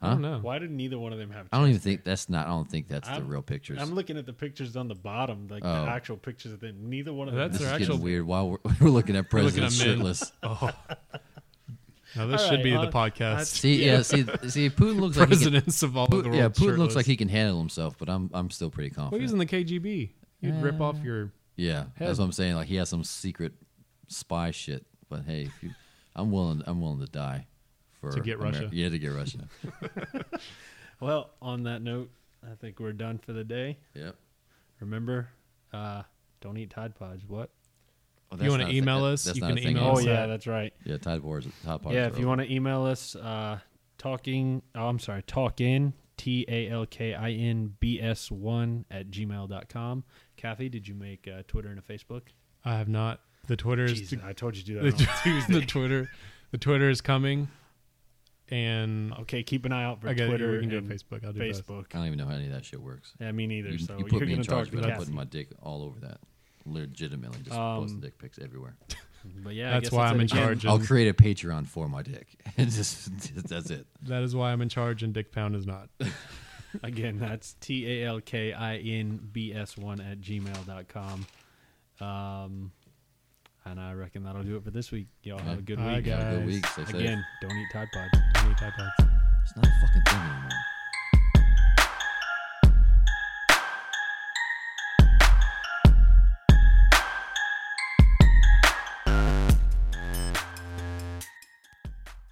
Hair? I don't know. Why did neither one of them have? I don't even hair? think that's not. I don't think that's the I'm- real pictures. I'm looking at the pictures on the bottom, like Oh. the actual pictures of them. Neither one of That's them. this is their getting weird. While we're, we're looking at We're looking presidents at shirtless. Oh. Now this All should right, be uh, the podcast. See, yeah, see, see, Putin looks like he can, Presidents of all of the world. yeah, Putin looks like he can handle himself, but I'm I'm still pretty confident. Well, confident. he's in the KGB. You'd rip off Uh, your. Yeah, head. that's what I'm saying. Like he has some secret spy shit. But hey, if you, I'm willing. I'm willing to die for To get Russia. Yeah, to get Russia. Well, on that note, I think we're done for the day. yep. Remember, uh, don't eat Tide Pods. What? Oh, you not thing- email us, that's you can email Oh yeah, that's right. Yeah, Tide Wars. Top yeah, if you want to email us, uh, talking. Oh, I'm sorry, talk in t a l k i n b s one at gmail.com. Caffey, did you make uh, Twitter and a Facebook? I have not. The Twitter is. Jeez, I told you to do the, that Tuesday. the Twitter. The Twitter is coming, and okay, keep an eye out for I got Twitter we can do and Facebook. I'll do both. Facebook. I don't even know how any of that shit works. Yeah, me neither. You, so you are put me in gonna charge, talk to but I'm Caffey. putting my dick all over that. Legitimately, just Um, posting dick pics everywhere. But yeah, I That's guess why I'm in again. charge. I'll and create a Patreon for my dick. just that's it. That is why I'm in charge, and Dick Pound is not. Again, that's T A L K I N B S 1 at gmail.com. Um, and I reckon that'll do it for this week. Y'all have a good Bye, week. guys. Have a good week. Stay safe. Again, don't eat Tide Pods. Don't eat Tide Pods. It's not a fucking thing anymore.